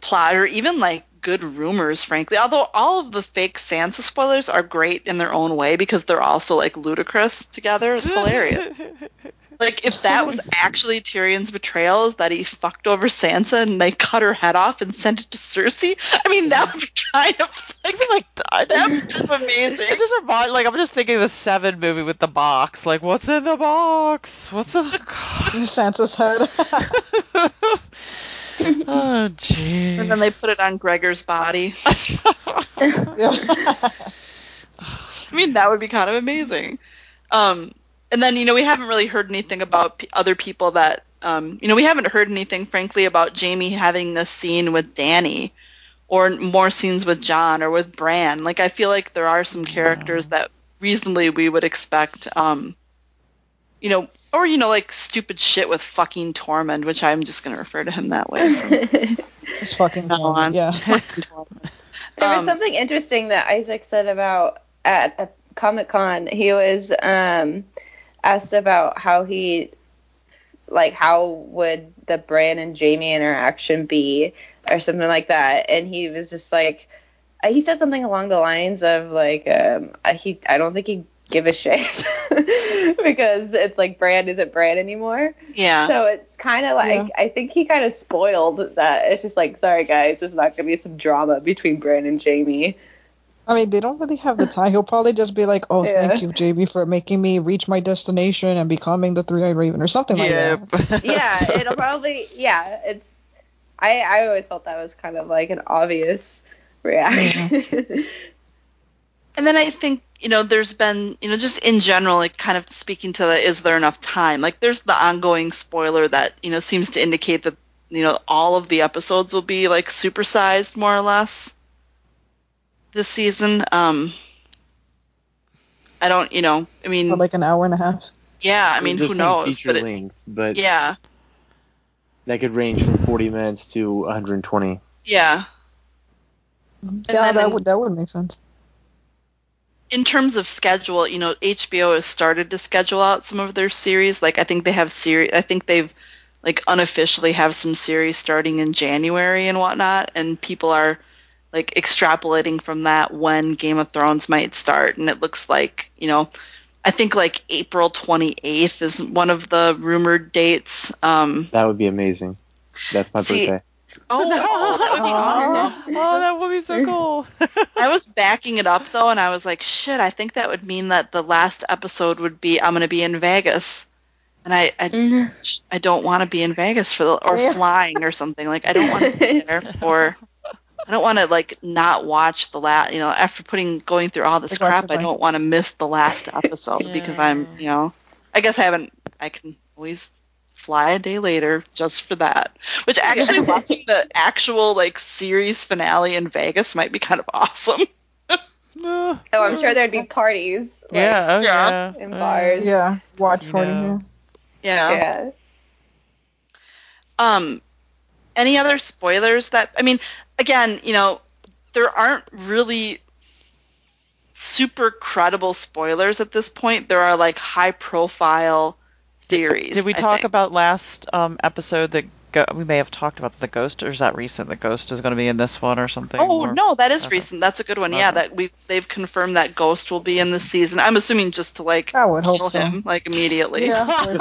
plot or even like good rumors, frankly. Although all of the fake Sansa spoilers are great in their own way because they're also like ludicrous together. It's hilarious. Like if that was actually Tyrion's betrayal, is that he fucked over Sansa and they cut her head off and sent it to Cersei. I mean, that would be kind of like like I- that would be amazing. It just remind like I'm just thinking of the Seven movie with the box. Like, what's in the box? What's in the? Sansa's head. oh, jeez. and then they put it on Gregor's body. yeah. I mean, that would be kind of amazing. Um, and then you know we haven't really heard anything about p- other people that um, you know we haven't heard anything, frankly, about Jaime having a scene with Dany, or more scenes with Jon or with Bran. Like I feel like there are some characters that reasonably we would expect. Um, you know, or you know, like stupid shit with fucking Tormund, which I'm just gonna refer to him that way. It's fucking Now Tormund. Yeah. There was Um, something interesting that Isaac said about at, at Comic Con. He was um, asked about how he, like, how would the Bran and Jaime interaction be, or something like that, and he was just like, uh, he said something along the lines of like, um, uh, he, I don't think he'd give a shit because it's like Bran isn't Bran anymore. yeah. So it's kind of like I think he kind of spoiled that. It's just like, sorry guys, there's not gonna be some drama between Bran and Jaime. I mean, they don't really have the time. He'll probably just be like, "Oh, Yeah. thank you, JB, for making me reach my destination and becoming the Three-Eyed Raven," or something like Yep. that. Yeah, it'll probably yeah. It's I I always felt that was kind of like an obvious reaction. Mm-hmm. And then I think, you know, there's been, you know, just in general, like kind of speaking to the is there enough time? Like there's the ongoing spoiler that, you know, seems to indicate that, you know, all of the episodes will be like supersized more or less this season. Um I don't, you know, I mean, For like an hour and a half. yeah, I mean, who knows? Feature But it, length, but yeah, that could range from 40 minutes to 120. yeah. Yeah, that in- would that would make sense. in terms of schedule, you know, HBO has started to schedule out some of their series. Like I think they have series. I think they've like unofficially have some series starting in January and whatnot, and people are like extrapolating from that when Game of Thrones might start. And it looks like you know, I think like April 28th is one of the rumored dates. Um, That would be amazing. That's my See, birthday. oh, that would be awesome. oh, that would be so cool. I was backing it up though, and I was like, shit, I think that would mean that the last episode would be I'm going to be in Vegas. And I, I, I don't want to be in Vegas for the, or Yeah. flying or something. Like, I don't want to be there or I don't want to, like, not watch the last, you know, after putting, going through all this Like, crap, I don't want to miss the last episode because I'm, you know, I guess I haven't, I can always fly a day later just for that. Which actually, watching the actual, like, series finale in Vegas might be kind of awesome. oh, I'm sure there'd be parties. like, yeah, oh, Yeah. yeah. in bars. Yeah, watch You party. Yeah. Yeah. Yeah. Um, any other spoilers that I mean, again, you know, there aren't really super credible spoilers at this point. There are like high profile theories. Did we I talk think. about last um, episode that go- we may have talked about the ghost, or is that recent? The ghost is going to be in this one or something? Oh or- no, that is Okay. recent. That's a good one. Yeah, Okay. that we they've confirmed that Ghost will be in this season. I'm assuming just to like I would hope kill so. him like immediately. Yeah.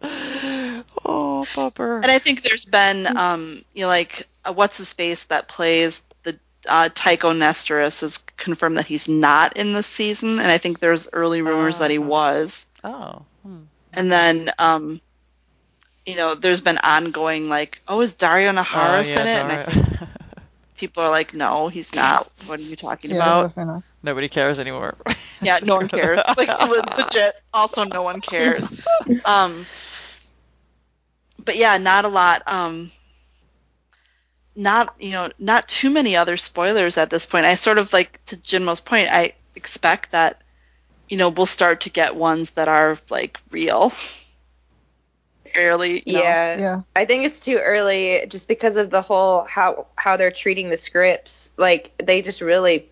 oh, bumper. And I think there's been, um, you know, like uh, what's his face that plays the uh, Tycho Nestoris has confirmed that he's not in this season, and I think there's early rumors that he Oh. was. Oh, hmm. And then, um, you know, there's been ongoing like, oh, is Daario Naharis Oh, yeah, in it? And I think people are like, no, he's not. What are you talking Yeah, about? Nobody cares anymore. Yeah, no one cares. Like legit. Also, no one cares. Um, but yeah, not a lot. Um, not you know, not too many other spoilers at this point. I sort of like to Jinmo's point. I expect that you know we'll start to get ones that are like real, fairly. You know. Yeah. Yeah. I think it's too early just because of the whole how how they're treating the scripts. Like they just really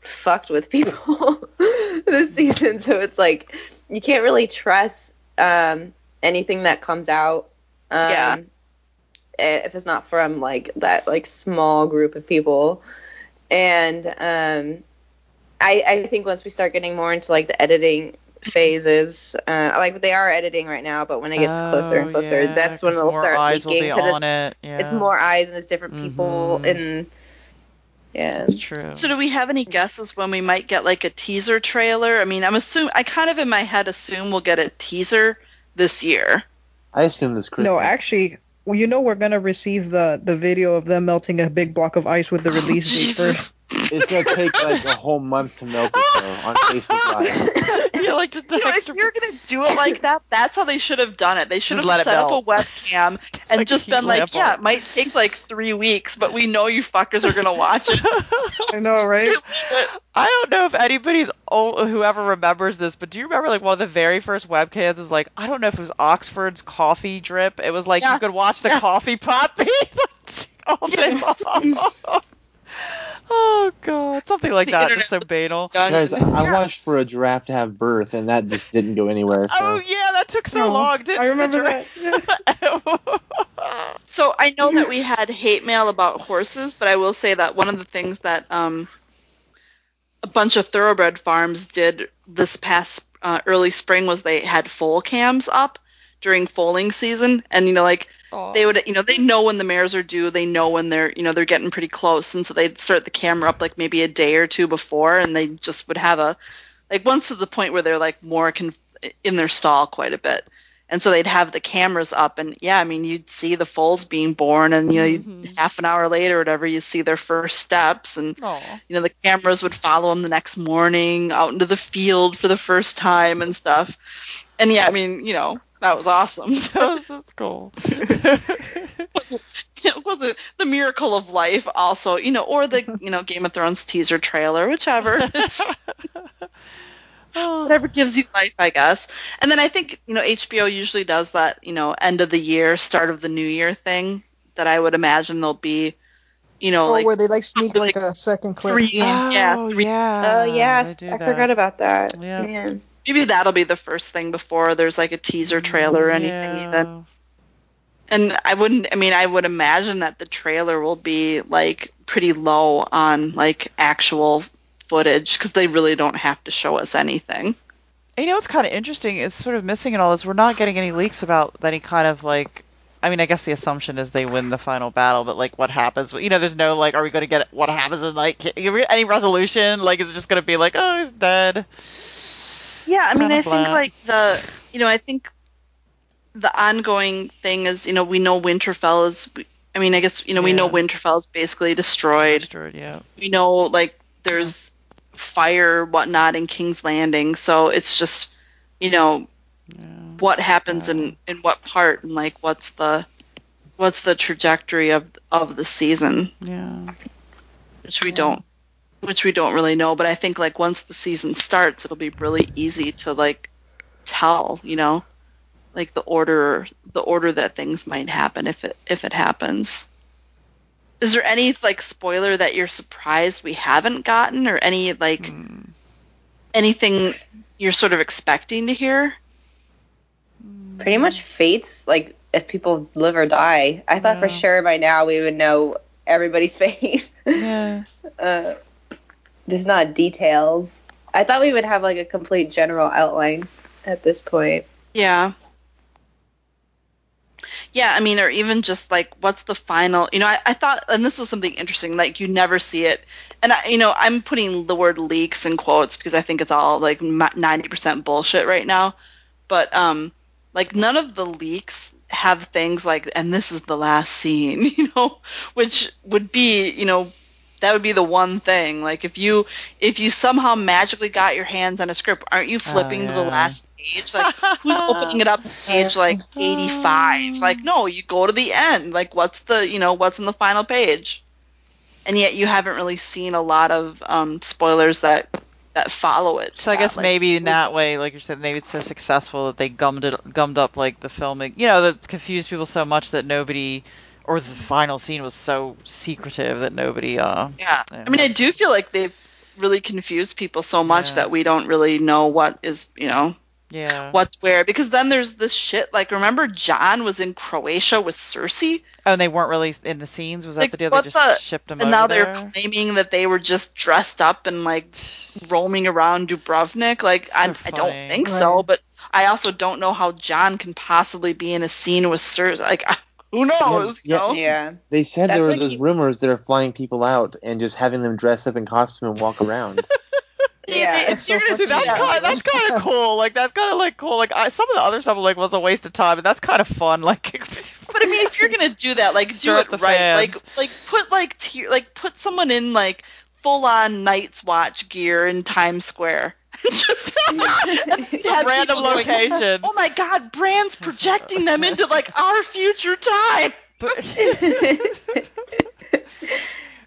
fucked with people this season. So it's like you can't really trust um, anything that comes out. Um, Yeah. If it's not from like that like small group of people, and um, I I think once we start getting more into like the editing phases, uh, like they are editing right now, but when it gets closer and Oh, closer, yeah, that's when it'll start eyes will leaking be 'cause on it. Yeah, it's more eyes and it's different people Mhm. and yeah. It's true. So do we have any guesses when we might get like a teaser trailer? I mean, I'm assuming I kind of in my head assume we'll get a teaser this year. I assume this Christmas. No, actually, well, you know we're gonna receive the the video of them melting a big block of ice with the oh, release date first. it's gonna take like a whole month to melt it though on Facebook Live. you like just You know, if extra. you're gonna do it like that, that's how they should have done it. They should Just have let it set up a webcam and Like just been like, "Yeah, it might take like three weeks, but we know you fuckers are gonna watch it." I know, right? I don't know if anybody's old, whoever remembers this, but do you remember like one of the very first webcams was like I don't know if it was Oxford's coffee drip. It was like Yeah. you could watch the Yeah. coffee pot being all day long. Oh god, something like The that, just so banal. Guys, I watched for a giraffe to have birth, and that just didn't go anywhere. So. Oh yeah, that took so No, long. Didn't I remember that. So I know that we had hate mail about horses, but I will say that one of the things that um, a bunch of thoroughbred farms did this past uh, early spring was they had foal cams up during foaling season, and you know, like they would, you know, they know when the mares are due, they know when they're, you know, they're getting pretty close, and so they'd start the camera up like maybe a day or two before, and they just would have a, like once to the point where they're like more conf- in their stall quite a bit. And so they'd have the cameras up, and yeah, I mean, you'd see the foals being born, and you know, Mhm. half an hour later or whatever, you see their first steps, and you know, the cameras would follow them the next morning out into the field for the first time and stuff. And yeah, I mean, you know, that was awesome. that was that's cool. it wasn't the miracle of life, also, you know, or the you know Game of Thrones teaser trailer, whichever. It's Oh. whatever gives you life, I guess. And then I think you know HBO usually does that, you know, end of the year, start of the new year thing. That I would imagine there'll be you know, Oh, like where they like sneak like, like a second clip. three- Yeah. Yeah, Oh, three- yeah. oh yeah, they I that. forgot about that. Yeah. Man. Maybe that'll be the first thing before there's like a teaser trailer or anything Yeah. even. And I wouldn't. I mean, I would imagine that the trailer will be like pretty low on like actual footage because they really don't have to show us anything. You know what's kind of interesting is sort of missing in all this. We're not getting any leaks about any kind of like. I mean, I guess the assumption is they win the final battle, but like, what happens? You know, there's no like, are we going to get what happens in like any resolution? Like, is it just going to be like, oh, he's dead? Yeah, I mean, I think like the, you know, I think the ongoing thing is, you know, we know Winterfell is. I mean, I guess you know we know Yeah. Winterfell is basically destroyed. Destroyed, yeah. we know like there's fire whatnot in King's Landing, so it's just you know yeah. what happens in in what part and like what's the what's the trajectory of of the season, Yeah. which we don't which we don't really know. But I think like once the season starts, it'll be really easy to like tell, you know, like the order the order that things might happen if it if it happens. Is there any like spoiler that you're surprised we haven't gotten, or any like Hmm. anything you're sort of expecting to hear? Pretty much fates, like if people live or die. I thought for sure by now we would know everybody's fate. Yeah. uh, just not details. I thought we would have like a complete general outline at this point. Yeah. Yeah, I mean, or even just like, what's the final? You know, I, I thought, and this was something interesting. Like, you never see it, and I, you know, I'm putting the word leaks in quotes because I think it's all like ninety percent bullshit right now. But um, like none of the leaks have things like, and this is the last scene, you know, which would be, you know, that would be the one thing. Like if you if you somehow magically got your hands on a script, aren't you flipping to the last page? Like who's opening it up page like 85? Like no, you go to the end. Like what's the, you know, what's in the final page? And yet you haven't really seen a lot of um, spoilers that that follow it. So I that, guess like, maybe in that way, like you said, maybe it's so successful that they gummed it, gummed up like the filming. You know, that confused people so much that nobody, or the final scene was so secretive that nobody. Uh, Yeah. Yeah. I mean, I do feel like they've really confused people so much Yeah. that we don't really know what is, you know, yeah. what's where. Because then there's this shit. Like, remember Jon was in Croatia with Cersei? Oh, and they weren't really in the scenes. Was that Like, the deal? They just the- shipped them and over now they're claiming that they were just dressed up and, like, roaming around Dubrovnik. Like, So I, I don't think so. But I also don't know how Jon can possibly be in a scene with Cersei. Like, who knows? Yeah, you know? Yeah. They said That's there were those he- rumors that are flying people out and just having them dress up in costume and walk around. Yeah, If it's so you're gonna fucking That's Yeah. kind, that's kind of cool. Like that's kind of like cool. Like I, some of the other stuff like was a waste of time, but that's kind of fun. Like, But I mean, if you're gonna do that, like do it the right. fans. Like like put like tier, like put someone in like full on Night's Watch gear in Times Square. Just some random people going, location. Oh my God, Bran's projecting them into like our future time. But,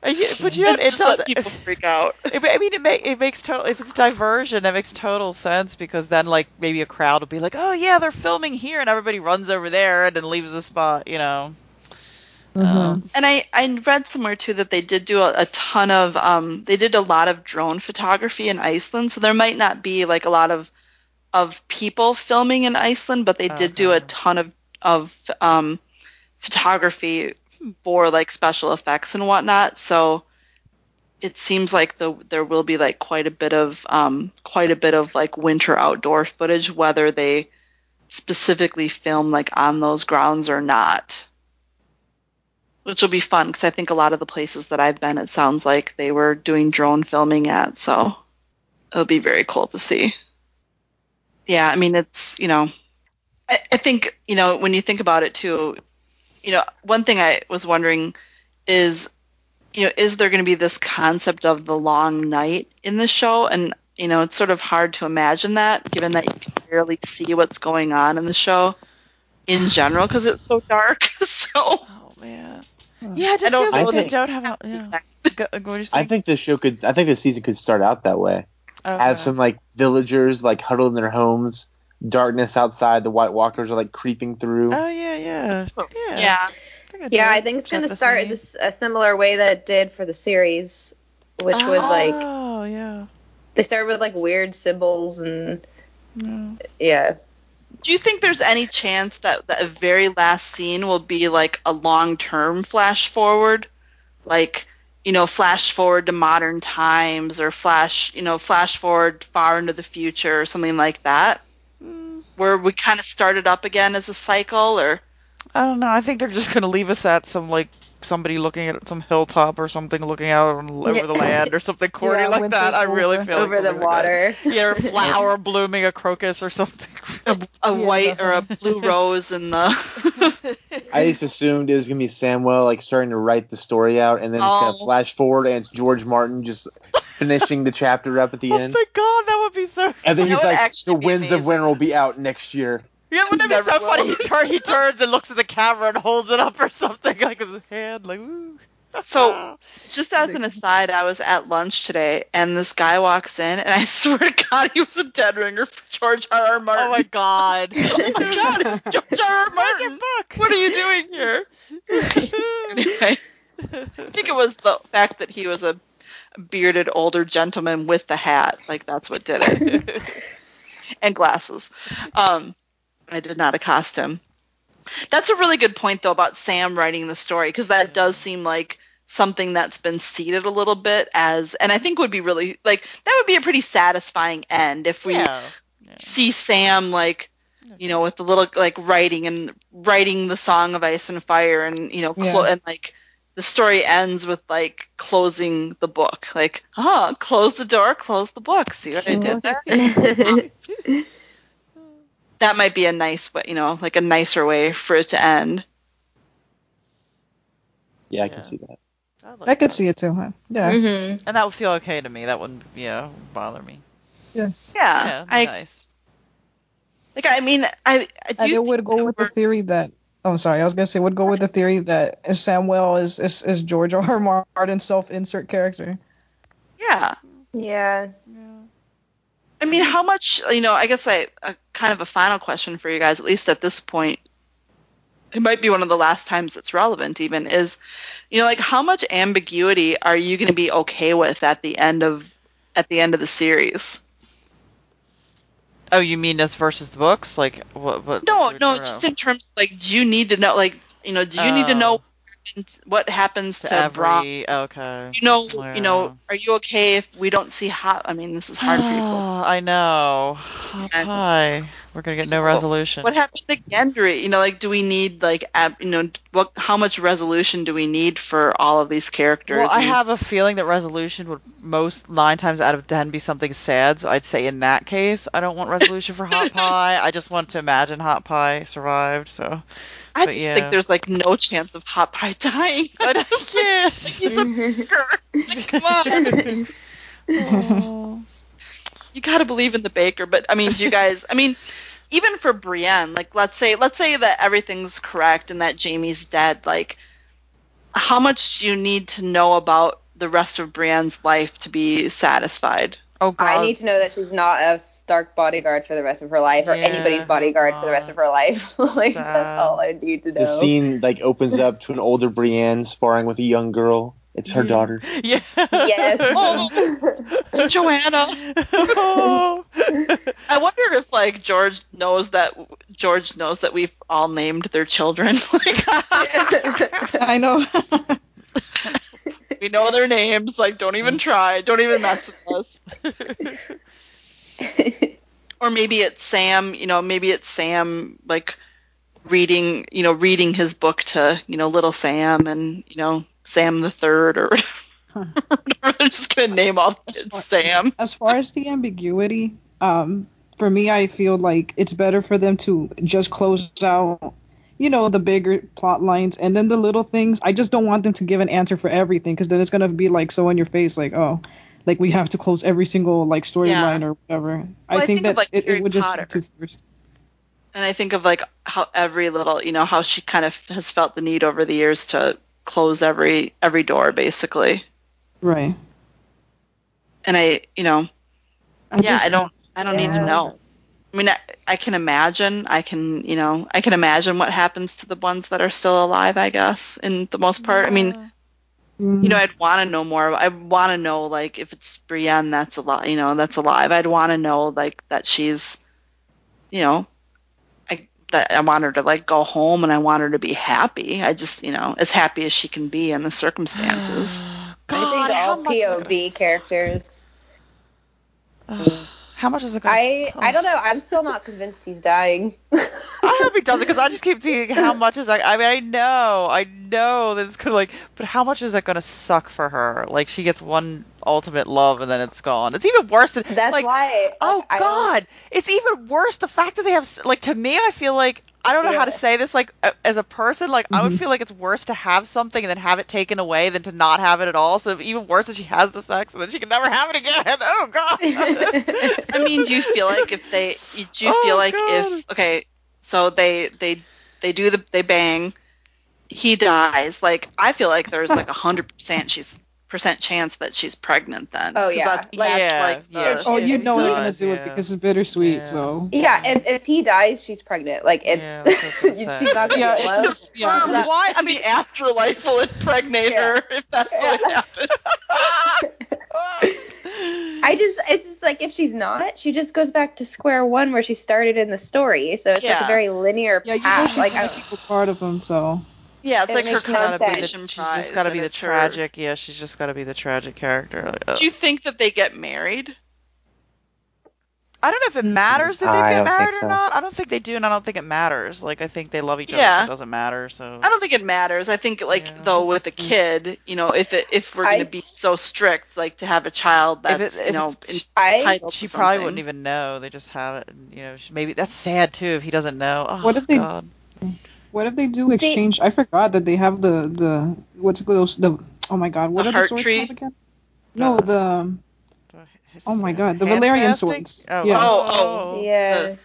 yeah, but you know, it Just does. let people freak out. It, I mean, it, make, it makes total. If it's diversion, it makes total sense because then, like, maybe a crowd will be like, "Oh yeah, they're filming here," and everybody runs over there and then leaves the spot. You know. Um, And I, I read somewhere too that they did do a, a ton of um they did a lot of drone photography in Iceland, so there might not be like a lot of of people filming in Iceland, but they did do a ton of of um photography for like special effects and whatnot. So it seems like the there will be like quite a bit of um quite a bit of like winter outdoor footage, whether they specifically film like on those grounds or not which will be fun because I think a lot of the places that I've been, it sounds like they were doing drone filming at, so it'll be very cool to see. Yeah, I mean, it's you know, I, I think you know when you think about it too, you know, one thing I was wondering is, you know, is there going to be this concept of the long night in the show? And you know, it's sort of hard to imagine that given that you can barely see what's going on in the show in general because it's so dark. so. oh man. Yeah, it just feels like know they don't have. A, yeah. Go, go, what did you say? I think the show could. I think the season could start out that way. Okay. Have some like villagers like huddled in their homes, darkness outside. The White Walkers are like creeping through. Oh yeah, yeah, oh, yeah. Yeah. I could Yeah, I think it's gonna start scene. this a similar way that it did for the series, which was like Oh yeah. they started with like weird symbols and yeah. yeah. Do you think there's any chance that that very last scene will be like a long-term flash forward, like you know, flash forward to modern times or flash, you know, flash forward far into the future or something like that, Mm, where we kind of started up again as a cycle, or I don't know. I think they're just gonna leave us at some like somebody looking at some hilltop or something, looking out over the land or something corny Yeah, like that. I really feel like Over the like that. water. Yeah, or a flower blooming, a crocus or something. a, a Yeah, white or a blue rose in the. I just assumed it was gonna be Samwell like starting to write the story out, and then it's gonna Oh. flash forward, and it's George Martin just finishing the chapter up at the oh end. Oh my god, that would be so. And then That he's like, "The be Winds of. Winter will be out next year." Yeah, wouldn't it be so will. funny? He, turn, he turns and looks at the camera and holds it up or something like his hand, like woo. So, just as an aside, I was at lunch today, and this guy walks in, and I swear to God, he was a dead ringer for George R. R. Martin. oh my god. Oh my God, it's George R. R. Martin. book. What are you doing here? Anyway, I think it was the fact that he was a bearded older gentleman with the hat. Like that's what did it. and glasses. Um, I did not accost him. That's a really good point though about Sam writing the story because that does seem like something that's been seeded a little bit as, and I think would be really like that would be a pretty satisfying end if we yeah. see Sam like you know with the little like writing and writing the song of ice and fire and you know clo- Yeah. and like the story ends with like closing the book. Like oh close the door close the book. See what I did there that might be a nice way you know like a nicer way for it to end Yeah, I Yeah. can see that. like I could that. see it too, huh? Yeah. hmm And that would feel okay to me. That wouldn't, yeah, bother me. yeah, Yeah, that'd I nice. like I mean I, I do And it would go with the we're- theory that. Oh, sorry. I was gonna say would go with the theory that Samwell is is, is George R. R. Martin's self-insert character. yeah Yeah. I mean, how much, you know, I guess I, a kind of a final question for you guys, at least at this point, it might be one of the last times it's relevant even, is, you know, like how much ambiguity are you going to be okay with at the end of, at the end of the series? Oh, you mean us versus the books? Like what? what No, no, just oh. in terms, like, do you need to know, like, you know, do you need to know oh. Oh. what happens to, to every. Okay. You know, you know, are you okay if we don't see hot? I mean, this is hard for you. I know. Hi. We're gonna get no resolution. What happened to Gendry? You know, like, do we need like, ab- you know, what? How much resolution do we need for all of these characters? Well, I mean, have a feeling that resolution would most nine times out of ten be something sad. So I'd say in that case, I don't want resolution for Hot Pie. I just want to imagine Hot Pie survived. So I but just yeah. think there's like no chance of Hot Pie dying. I can't. He's a. Like, come on, Oh. you got to believe in the baker. But I mean, do you guys? I mean, even for Brienne, like, let's say, let's say that everything's correct and that Jaime's dead. Like, how much do you need to know about the rest of Brienne's life to be satisfied? Oh God. I need to know that she's not a Stark bodyguard for the rest of her life, or Yeah, anybody's bodyguard for the rest of her life. like Sad. that's all I need to know. The scene like opens up to an older Brienne sparring with a young girl. It's her Yeah. daughter. Yeah. Yes. Oh. Joanna. Oh. I wonder if like George knows that George knows that we've all named their children. like I know. we know their names. Like don't even try. Don't even mess with us. Or maybe it's Sam. You know, maybe it's Sam like reading. You know, reading his book to you know little Sam and you know Sam the Third or whatever. They're just gonna name all the kids Sam. as far as the ambiguity, um, for me, I feel like it's better for them to just close out, you know, the bigger plot lines, and then the little things. I just don't want them to give an answer for everything, because then it's gonna be like so in your face, like oh, like we have to close every single like storyline or whatever. I I think think of, that like, it, it would just Potter. too first. And I think of like how every little, you know, how she kind of has felt the need over the years to close every every door basically. Right. And I, you know, I yeah, just- I don't I don't need to know. I mean, I, I can imagine. I can, you know, I can imagine what happens to the ones that are still alive. I guess, in the most part. I mean, Mm. you know, I'd want to know more. I want to know, like, if it's Brienne that's alive, you know, that's alive. I'd want to know, like, that she's, you know, that I want her to like go home and I want her to be happy. I just, you know, as happy as she can be in the circumstances. God, I think how all much is it POV suck? characters. How much is it going I I don't know. I'm still not convinced he's dying. I hope he does it because I just keep thinking, how much is that? I mean, I know, I know that it's gonna like, but how much is that gonna suck for her? Like, she gets one ultimate love and then it's gone. It's even worse than That's like, why. oh like, I don't- God, it's even worse. The fact that they have like to me, I feel like I don't know how to say this. Like as a person, like I would Mhm. feel like it's worse to have something and then have it taken away than to not have it at all. So even worse that she has the sex and then she can never have it again. Oh God. I mean, do you feel like if they, do you Oh, feel like God. if, okay, so they they they do the they bang, he dies. Like I feel like there's like a hundred percent she's percent chance that she's pregnant then. Oh yeah. that's, Like- that's Yeah, like the, yeah. Oh, you he know they're gonna do yeah. it because it's bittersweet. Yeah. So yeah, if, if he dies, she's pregnant. Like it's Yeah, that's what I was gonna say. she's not gonna Yeah, get it's love. just- yeah, Or it's why? I mean, afterlife will impregnate Yeah. her if that's what happens. I just it's just like if she's not, she just goes back to square one where she started in the story. So it's like a very linear yeah, you know she's like gonna I, keep a part of him. So Yeah, it's It like her makes no gotta be the, consolation she's just got to be the it's her- tragic. Yeah, she's just got to be the tragic character. Like, ugh. Do you think that they get married? I don't know if it matters that they I get don't married or so. not. I don't think they do, and I don't think it matters. Like I think they love each other. Yeah. So it doesn't matter. So I don't think it matters. I think like Yeah. though with a mm-hmm. kid, you know, if it if we're I- going to be so strict, like to have a child if that's it, if you know I she to probably wouldn't even know. They just have it, and you know, she, maybe that's sad too if he doesn't know. Oh, What if they- oh, God. What if they do exchange? I forgot that they have the the what's it called? Those the oh my god, what The are the heart swords tree? called again? No, The- the His- Oh my God, the hand Valyrian fasting? swords. Oh, Yeah. Oh, oh, yeah.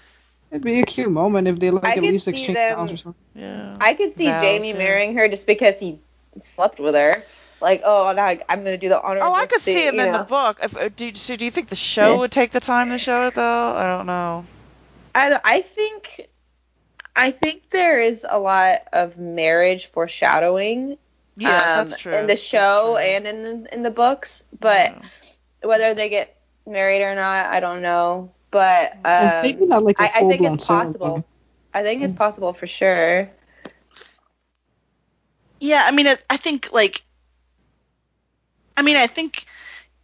it'd be a cute moment if they like I at could least see exchange them- vows or something. yeah. I could see Vows, Jaime yeah. marrying her just because he slept with her. Like, oh, now I- I'm gonna do the honor. Oh, I could see him you in the book. If, uh, do, so do you think the show Yeah. would take the time to show it though? I don't know. I I think I think there is a lot of marriage foreshadowing. Yeah, um, that's true. In the show true. and in the, in the books, but Yeah. whether they get married or not, I don't know. But And um, maybe not like a I, I full think it's possible. I think it's possible for sure. Yeah, I mean, it, I think like, I mean, I think,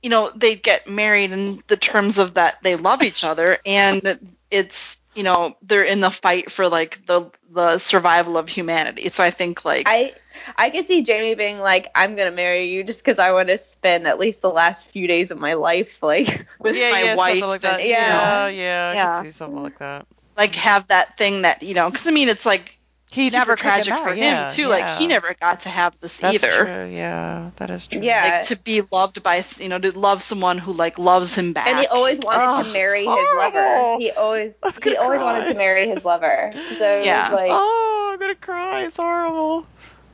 you know, they get married in the terms of that they love each other, and it's, you know, they're in the fight for like the the survival of humanity. So I think like, I I could see Jaime being like, "I'm gonna marry you just because I want to spend at least the last few days of my life like with yeah, my yeah, wife, like that. and, yeah. you know, yeah, yeah. I Yeah. could see something like that. like have that thing that you know, because I mean, it's like He super never could get tragic for married, him yeah, too. yeah. Like he never got to have this That's either. true. Yeah, that is true. Yeah. Like to be loved by, you know, to love someone who like loves him back. And he always wanted Oh, to marry his lover. He always he always cry. wanted to marry his lover. So Yeah. like oh, I'm gonna cry. It's horrible.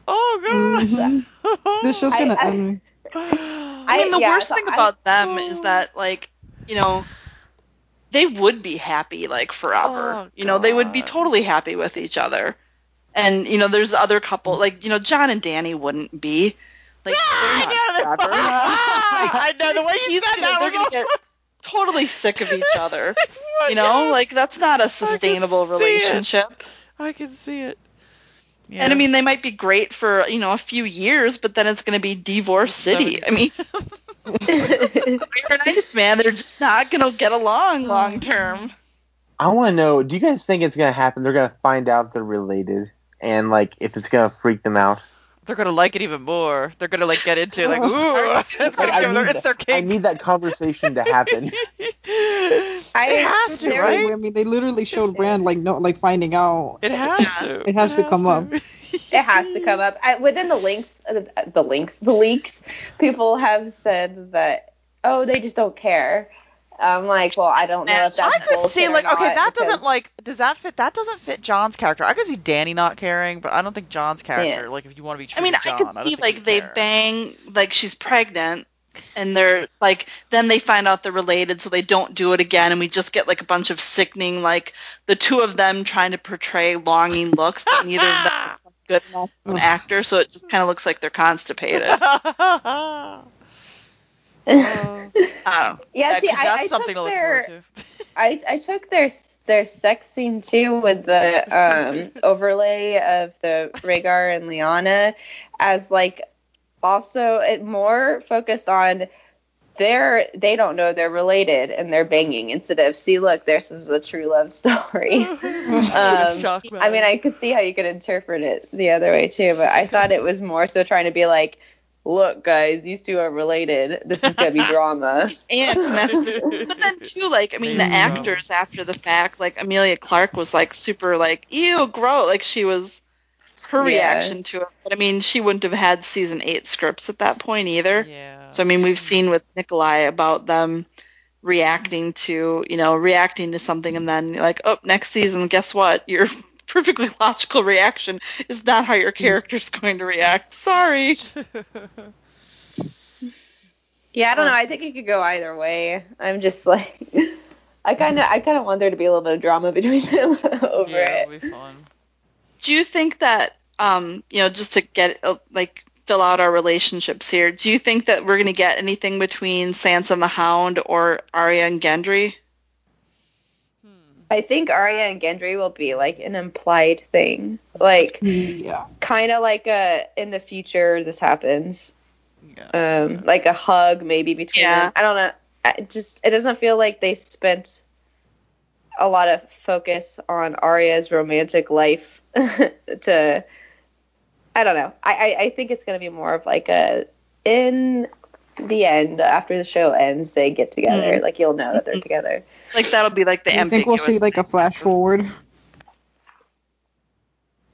Oh god. Mhm. This show's gonna I- end me. I mean, the yeah, worst so thing I- about them is that, like, you know, they would be happy, like, forever. Oh, you know, they would be totally happy with each other. And, you know, there's other couple, like, you know, Jon and Dany wouldn't be. Like, ah, I know forever. Ah, I know the way you said gonna- that they're was gonna get awesome. totally sick of each other. You know, Yes. like, that's not a sustainable see it. relationship. I can see it. Yeah. And I mean, they might be great for, you know, a few years, but then it's going to be divorce So city. I mean, they're nice, man. They're just not going to get along long term. I want to know. Do you guys think it's gonna happen? They're gonna find out they're related, and like if it's gonna freak them out. they're gonna like it even more. They're gonna like get into it, like ooh, it's gonna I give their, need it's their that- I need that conversation to happen. it has to, right? I mean, they literally showed Bran like no, like finding out. It has to. It has to come up. it has to come up I, within the links. Uh, the links, the leaks. People have said that oh, they just don't care. I'm like, well, I don't know if that's I could see like okay, that because- doesn't like does that fit? That doesn't fit Jon's character. I could see Dany not caring, but I don't think Jon's character. Yeah. Like if you want to be true I mean, to I could don't see think like they care. bang, like she's pregnant, and they're like then they find out they're related so they don't do it again and we just get like a bunch of sickening like the two of them trying to portray longing looks but neither of them are good enough of an actor so it just kind of looks like they're constipated Oh, I. Yeah, that- see, I, that's I something to look their, forward to. I, I took their their sex scene too with the um, overlay of the Rhaegar and Lyanna as like also it more focused on they're they don't know they're related and they're banging instead of see look this is a true love story. Um, I mean, I could see how you could interpret it the other way too, but I thought it was more so trying to be like, look, guys, these two are related. This is gonna be drama. and but then too like i mean the Maybe. actors after the fact like emilia clarke was like super like ew gross like she was her Yeah. reaction to it but i mean she wouldn't have had season eight scripts at that point either Yeah. so i mean we've seen with nikolaj about them reacting to you know reacting to something and then like oh next season guess what your perfectly logical reaction is not how your character's going to react sorry Yeah, I don't know. I think it could go either way. I'm just like, I kind of, I kind of want there to be a little bit of drama between them over yeah, it. it'll be fun. do you think that um you know just to get uh, like fill out our relationships here do you think that we're going to get anything between Sansa and the Hound or Arya and Gendry. I think Arya and Gendry will be like an implied thing, like Yeah. kind of like a in the future this happens, Yeah. um, like a hug maybe between Yeah. them. I don't know. I just it doesn't feel like they spent a lot of focus on Arya's romantic life to. I don't know. I, I, I think it's gonna be more of like a in the end after the show ends they get together. Like you'll know that they're together. Like that'll be like the I think we'll see like a flash forward.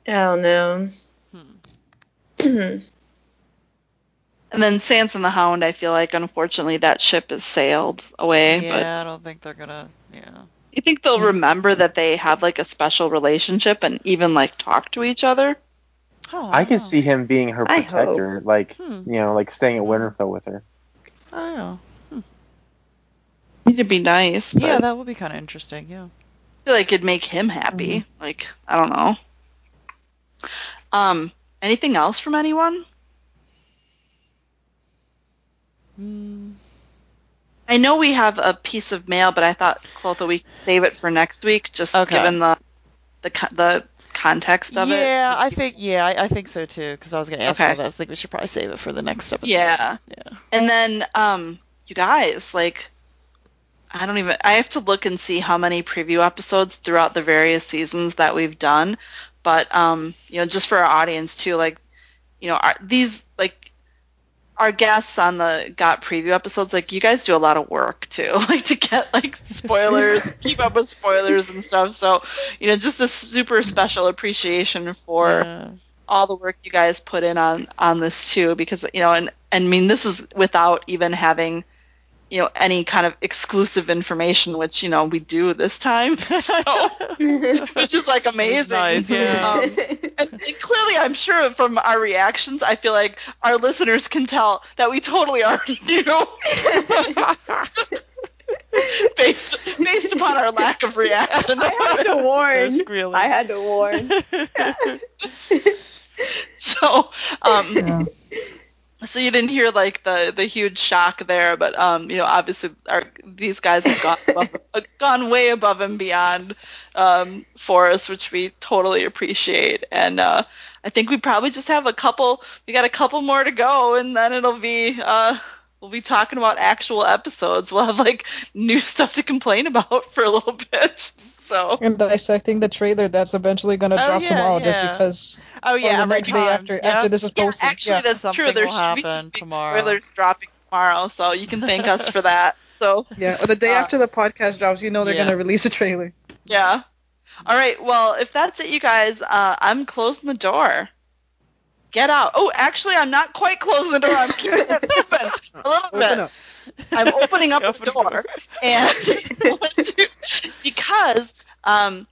I don't know. Hmm. and then Sans and the Hound I feel like unfortunately that ship has sailed away but Yeah, I don't think they're gonna. Yeah. you think they'll remember that they have like a special relationship and even like talk to each other Oh, I could don't see him being her protector, like Hmm. you know, like staying at Winterfell with her. know. I don't know. It'd be nice Yeah, that would be kind of interesting. Yeah. feel like it'd make him happy like I don't know um anything else from anyone Mm. I know we have a piece of mail, but I thought Clotho we could save it for next week, just Okay. given the the the context of it. Yeah, I think. Yeah, I, I think so too. Because I was gonna ask Okay. about that. I think we should probably save it for the next episode. Yeah. Yeah. And then, um, you guys, like, I don't even. I have to look and see how many preview episodes throughout the various seasons that we've done. But um, you know, just for our audience too, like, you know, our, these like our guests on the got preview episodes, like you guys do a lot of work too, like to get like spoilers, keep up with spoilers and stuff. So, you know, just a super special appreciation for Yeah. all the work you guys put in on on this too because you know and, and I mean this is without even having you know any kind of exclusive information which you know we do this time so which is like amazing nice, yeah. um, and, and clearly I'm sure from our reactions I feel like our listeners can tell that we totally already knew based based upon our lack of reaction I had to warn. I had to warn. so um Yeah. So you didn't hear like the the huge shock there but um you know obviously our these guys have gone above, gone way above and beyond um for us which we totally appreciate. And uh I think we probably just have a couple we got a couple more to go and then it'll be uh we'll be talking about actual episodes we'll have like new stuff to complain about for a little bit so And dissecting the trailer that's eventually gonna Oh, drop yeah, tomorrow just because oh yeah, the every next day after Yep. after this is posted. yeah, posted. actually yeah. that's Something true There's will should be some happen big tomorrow. spoilers dropping tomorrow so you can thank us for that so Yeah, or the day Uh, after the podcast drops, you know they're yeah. gonna release a trailer. Yeah. All right. Well, if that's it, you guys, uh, I'm closing the door. Get out. Oh, actually, I'm not quite closing the door. I'm keeping it open a little Open bit. up. I'm opening up the Open the door, door. and because um,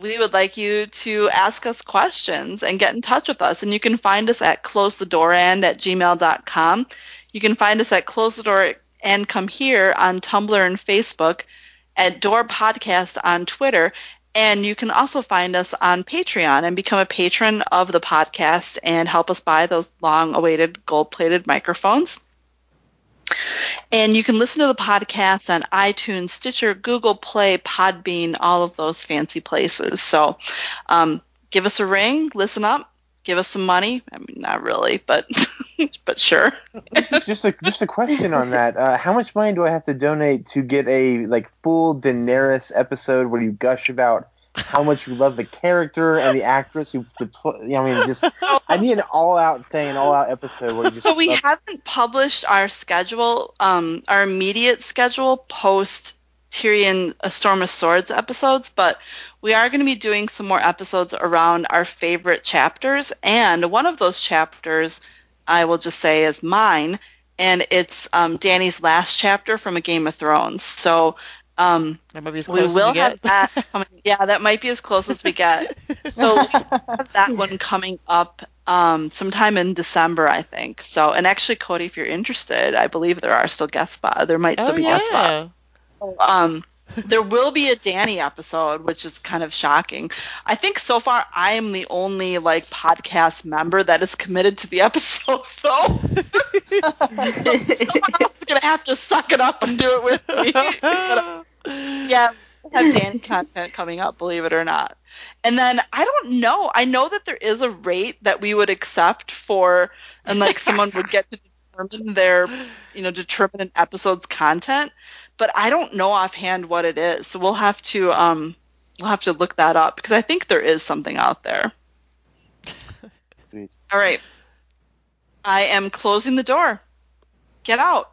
we would like you to ask us questions and get in touch with us. And you can find us at closethedoorend at gmail.com. You can find us at Close the Door and Come Here on Tumblr and Facebook, at Door Podcast on Twitter, and you can also find us on Patreon and become a patron of the podcast and help us buy those long awaited gold plated microphones. And you can listen to the podcast on iTunes, Stitcher, Google Play, Podbean, all of those fancy places. So um, give us a ring, listen up, give us some money. I mean, not really, but but sure. just a just a question on that. Uh, how much money do I have to donate to get a like full Daenerys episode where you gush about how much you love the character and the actress who the pl- you know, I mean just I need an all out thing, an all out episode where you just So we love- haven't published our schedule, um, our immediate schedule post Tyrion A Storm of Swords episodes, but we are going to be doing some more episodes around our favorite chapters, and one of those chapters I will just say is mine, and it's um, Dany's last chapter from A Game of Thrones. So um, That might be as we close will as we have get. that coming. Yeah, that might be as close as we get. So we have that one coming up um, sometime in December, I think. So, and actually, Cody, if you're interested, I believe there are still guest spots. There might still oh be guest spots. Yeah. Um, there will be a Dany episode, which is kind of shocking. I think so far I am the only like podcast member that is committed to the episode, though. Someone else is gonna have to suck it up and do it with me. yeah, we have Dany content coming up, believe it or not. And then I don't know. I know that there is a rate that we would accept for, and like someone would get to determine their, you know, determine an episode's content. But I don't know offhand what it is. So we'll have to, um, we'll have to look that up because I think there is something out there. All right. I am closing the door. Get out.